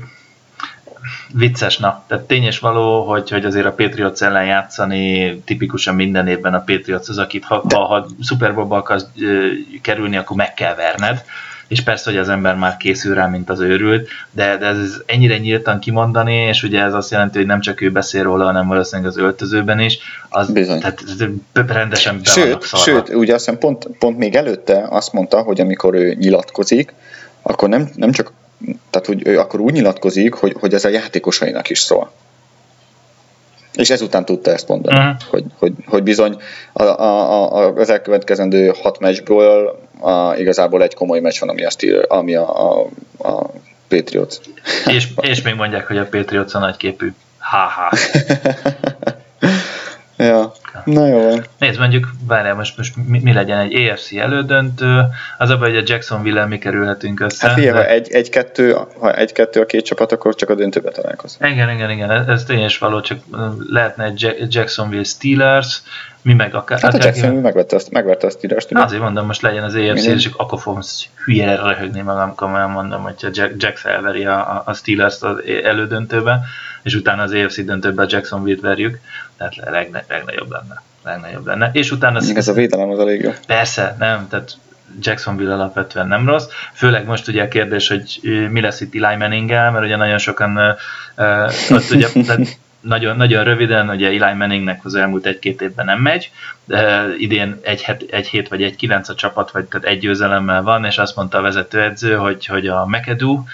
vicces, na, tehát tény és való, hogy, hogy azért a Patriots ellen játszani tipikusan minden évben a Patriots az, akit ha, ha, ha Super Bowl-ba akarsz kerülni, akkor meg kell verned, és persze, hogy az ember már készül rá, mint az őrült, de, de ez ennyire nyíltan kimondani, és ugye ez azt jelenti, hogy nem csak ő beszél róla, hanem valószínűleg az öltözőben is, az Bizony. tehát rendesen be Sőt, sőt, ugye azt hiszem pont, pont még előtte azt mondta, hogy amikor ő nyilatkozik, akkor nem, nem csak, tehát hogy ő akkor úgy nyilatkozik, hogy, hogy ez a játékosainak is szól. És ezután tudta ezt mondani, uh-huh. hogy, hogy, hogy bizony a, a, a, az elkövetkezendő hat meccsből a, igazából egy komoly meccs van, ami a, Steel, ami a, a, a Patriots. És, és még mondják, hogy a Patriots a nagyképű. Ha-ha. [laughs] ja. Na jó. Nézd, mondjuk, várjál, most, most mi, mi legyen egy EFC elődöntő, az abban, hogy a Jacksonville-el mi kerülhetünk össze. Hát figyelj, de... ha egy-kettő egy, ha egy-kettő a két csapat, akkor csak a döntőbe találkoz. Igen, igen, igen, ez, ez tényes való, csak lehetne egy Jacksonville Steelers, mi meg akár... Hát a Jacksonville megvette, azt, megverte a Steelers, tudom. Azért mondom, most legyen az EFC, és akkor fogom hülyére röhögni magam, komolyan mondom, hogy a Jack elveri a, a Steelers-t az elődöntőbe, és utána az EFC döntőbe a Jacksonville-t verjük, tehát legnagyobb lenne legnagyobb lenne. És utána... Még ez a védelem az elég jó. Persze, nem, tehát Jacksonville alapvetően nem rossz. Főleg most ugye a kérdés, hogy mi lesz itt Eli manning mert ugye nagyon sokan ott ugye, [laughs] tehát nagyon, nagyon röviden, ugye Eli Manningnek az elmúlt egy-két évben nem megy, de idén egy, het, egy hét vagy egy kilenc a csapat, vagy tehát egy győzelemmel van, és azt mondta a vezetőedző, hogy, hogy a McAdoo,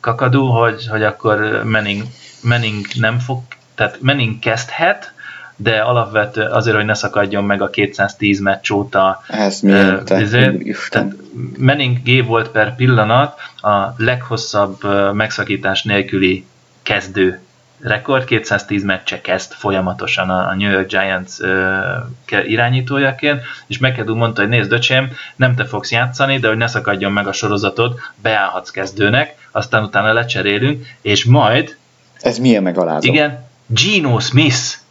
Kakadú, hogy, hogy akkor Manning, Manning nem fog, tehát Manning kezdhet, de alapvető azért, hogy ne szakadjon meg a 210 meccs óta. Ez uh, ezért, tehát Manning G volt per pillanat a leghosszabb megszakítás nélküli kezdő rekord, 210 meccse kezd folyamatosan a New York Giants uh, irányítójaként, és McAdoo mondta, hogy nézd öcsém, nem te fogsz játszani, de hogy ne szakadjon meg a sorozatod, beállhatsz kezdőnek, aztán utána lecserélünk, és majd... Ez milyen megalázó? Igen, Gino Smith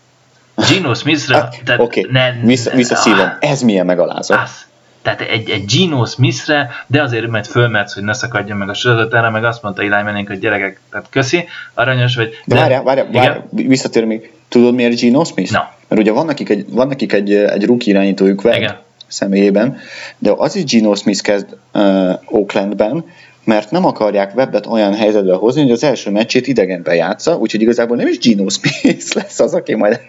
Gino Smithra... Hát, Oké, okay. ne, vissza, visszaszívom. Ah, ez milyen megalázó. Az. Tehát egy, egy Gino Smithre, de azért mert fölmersz, hogy ne szakadjon meg a sorozat, erre meg azt mondta Eli Manning, hogy gyerekek, tehát köszi, aranyos vagy. De, de várjál, várjál, várjál visszatér még. Tudod miért Gino Smith? No. Mert ugye van nekik egy, van nekik egy, egy rookie irányítójuk Webb személyében, de az is Gino Smith kezd uh, Oaklandben, mert nem akarják Webbet olyan helyzetbe hozni, hogy az első meccsét idegenben játsza, úgyhogy igazából nem is Gino Smith [laughs] lesz az, aki majd,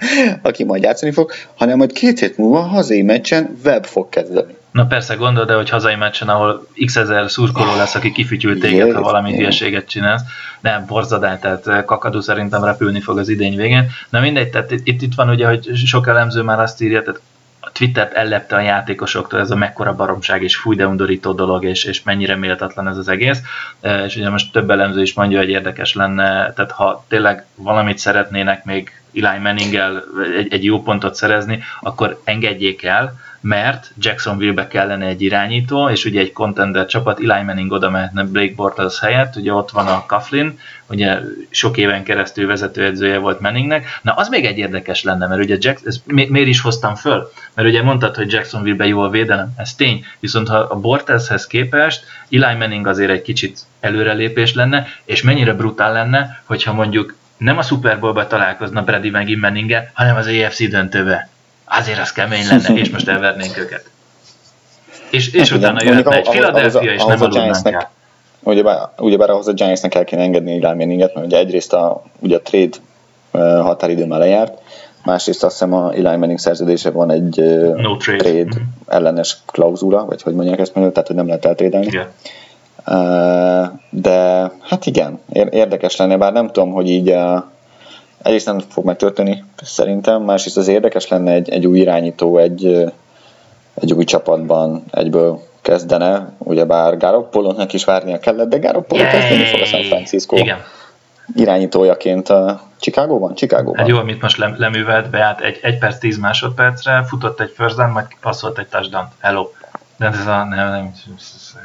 aki majd játszani fog, hanem majd két hét múlva hazai meccsen Webb fog kezdeni. Na persze, gondold de hogy hazai meccsen, ahol x ezer szurkoló lesz, aki kifütyült téged, ha valami hülyeséget csinálsz. Nem, borzadály, tehát kakadú szerintem repülni fog az idény végén. Na mindegy, tehát itt, itt van ugye, hogy sok elemző már azt írja, tehát Twittert ellepte a játékosoktól ez a mekkora baromság és fúj de undorító dolog, és, és mennyire méltatlan ez az egész. És ugye most több elemző is mondja, hogy érdekes lenne, tehát ha tényleg valamit szeretnének még Eli manning egy, egy jó pontot szerezni, akkor engedjék el, mert Jacksonville-be kellene egy irányító, és ugye egy contender csapat, Eli Manning oda mehetne Blake Bortles helyett, ugye ott van a Coughlin, ugye sok éven keresztül vezetőedzője volt Manningnek. Na, az még egy érdekes lenne, mert ugye Jack, ezt mi, miért is hoztam föl? Mert ugye mondtad, hogy Jacksonville-be jó a védelem, ez tény, viszont ha a Bortleshez képest Eli Manning azért egy kicsit előrelépés lenne, és mennyire brutál lenne, hogyha mondjuk nem a Super Bowl-ba találkozna Brady meg manning hanem az AFC döntőbe azért az kemény lenne, és most elvernénk őket. És, és hát utána jöhetne egy Philadelphia, és nem aludnánk el. Ugyebár, ugyebár ahhoz a Giantsnek el kéne engedni egy Manninget, mert ugye egyrészt a, ugye a trade határidő már lejárt, másrészt azt hiszem a Eli Manning szerződése van egy no trade, trade mm-hmm. ellenes klauzula, vagy hogy mondják ezt meg, tehát hogy nem lehet eltrédelni. Yeah. De hát igen, érdekes lenne, bár nem tudom, hogy így egyrészt nem fog megtörténni szerintem, másrészt az érdekes lenne egy, egy új irányító egy, egy új csapatban egyből kezdene, ugyebár Garoppolónak is várnia kellett, de Garoppolo kezdeni fog a San Francisco Igen. irányítójaként a Chicago-ban? Chicago-ban. Hát jó, amit most lem, leművelt be, hát egy, egy perc, tíz másodpercre, futott egy first down, majd passzolt egy touchdown. Hello. De ez a, nem, nem,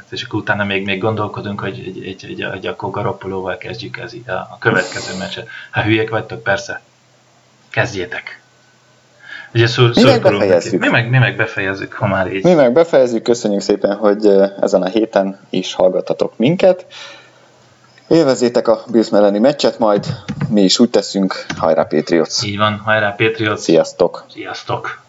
és akkor utána még, még gondolkodunk, hogy egy, egy, egy, egy akkor Garoppolóval kezdjük ez, a, a következő meccset. Ha hülyék vagytok, persze, kezdjétek. Ugye szor, Mi meg befejezzük. Mi meg, mi meg befejezzük, ha már így. Mi meg befejezzük, köszönjük szépen, hogy ezen a héten is hallgattatok minket. Élvezétek a Bills elleni meccset, majd mi is úgy teszünk. Hajrá Patriots! Így van, hajrá Patriots! Sziasztok! Sziasztok!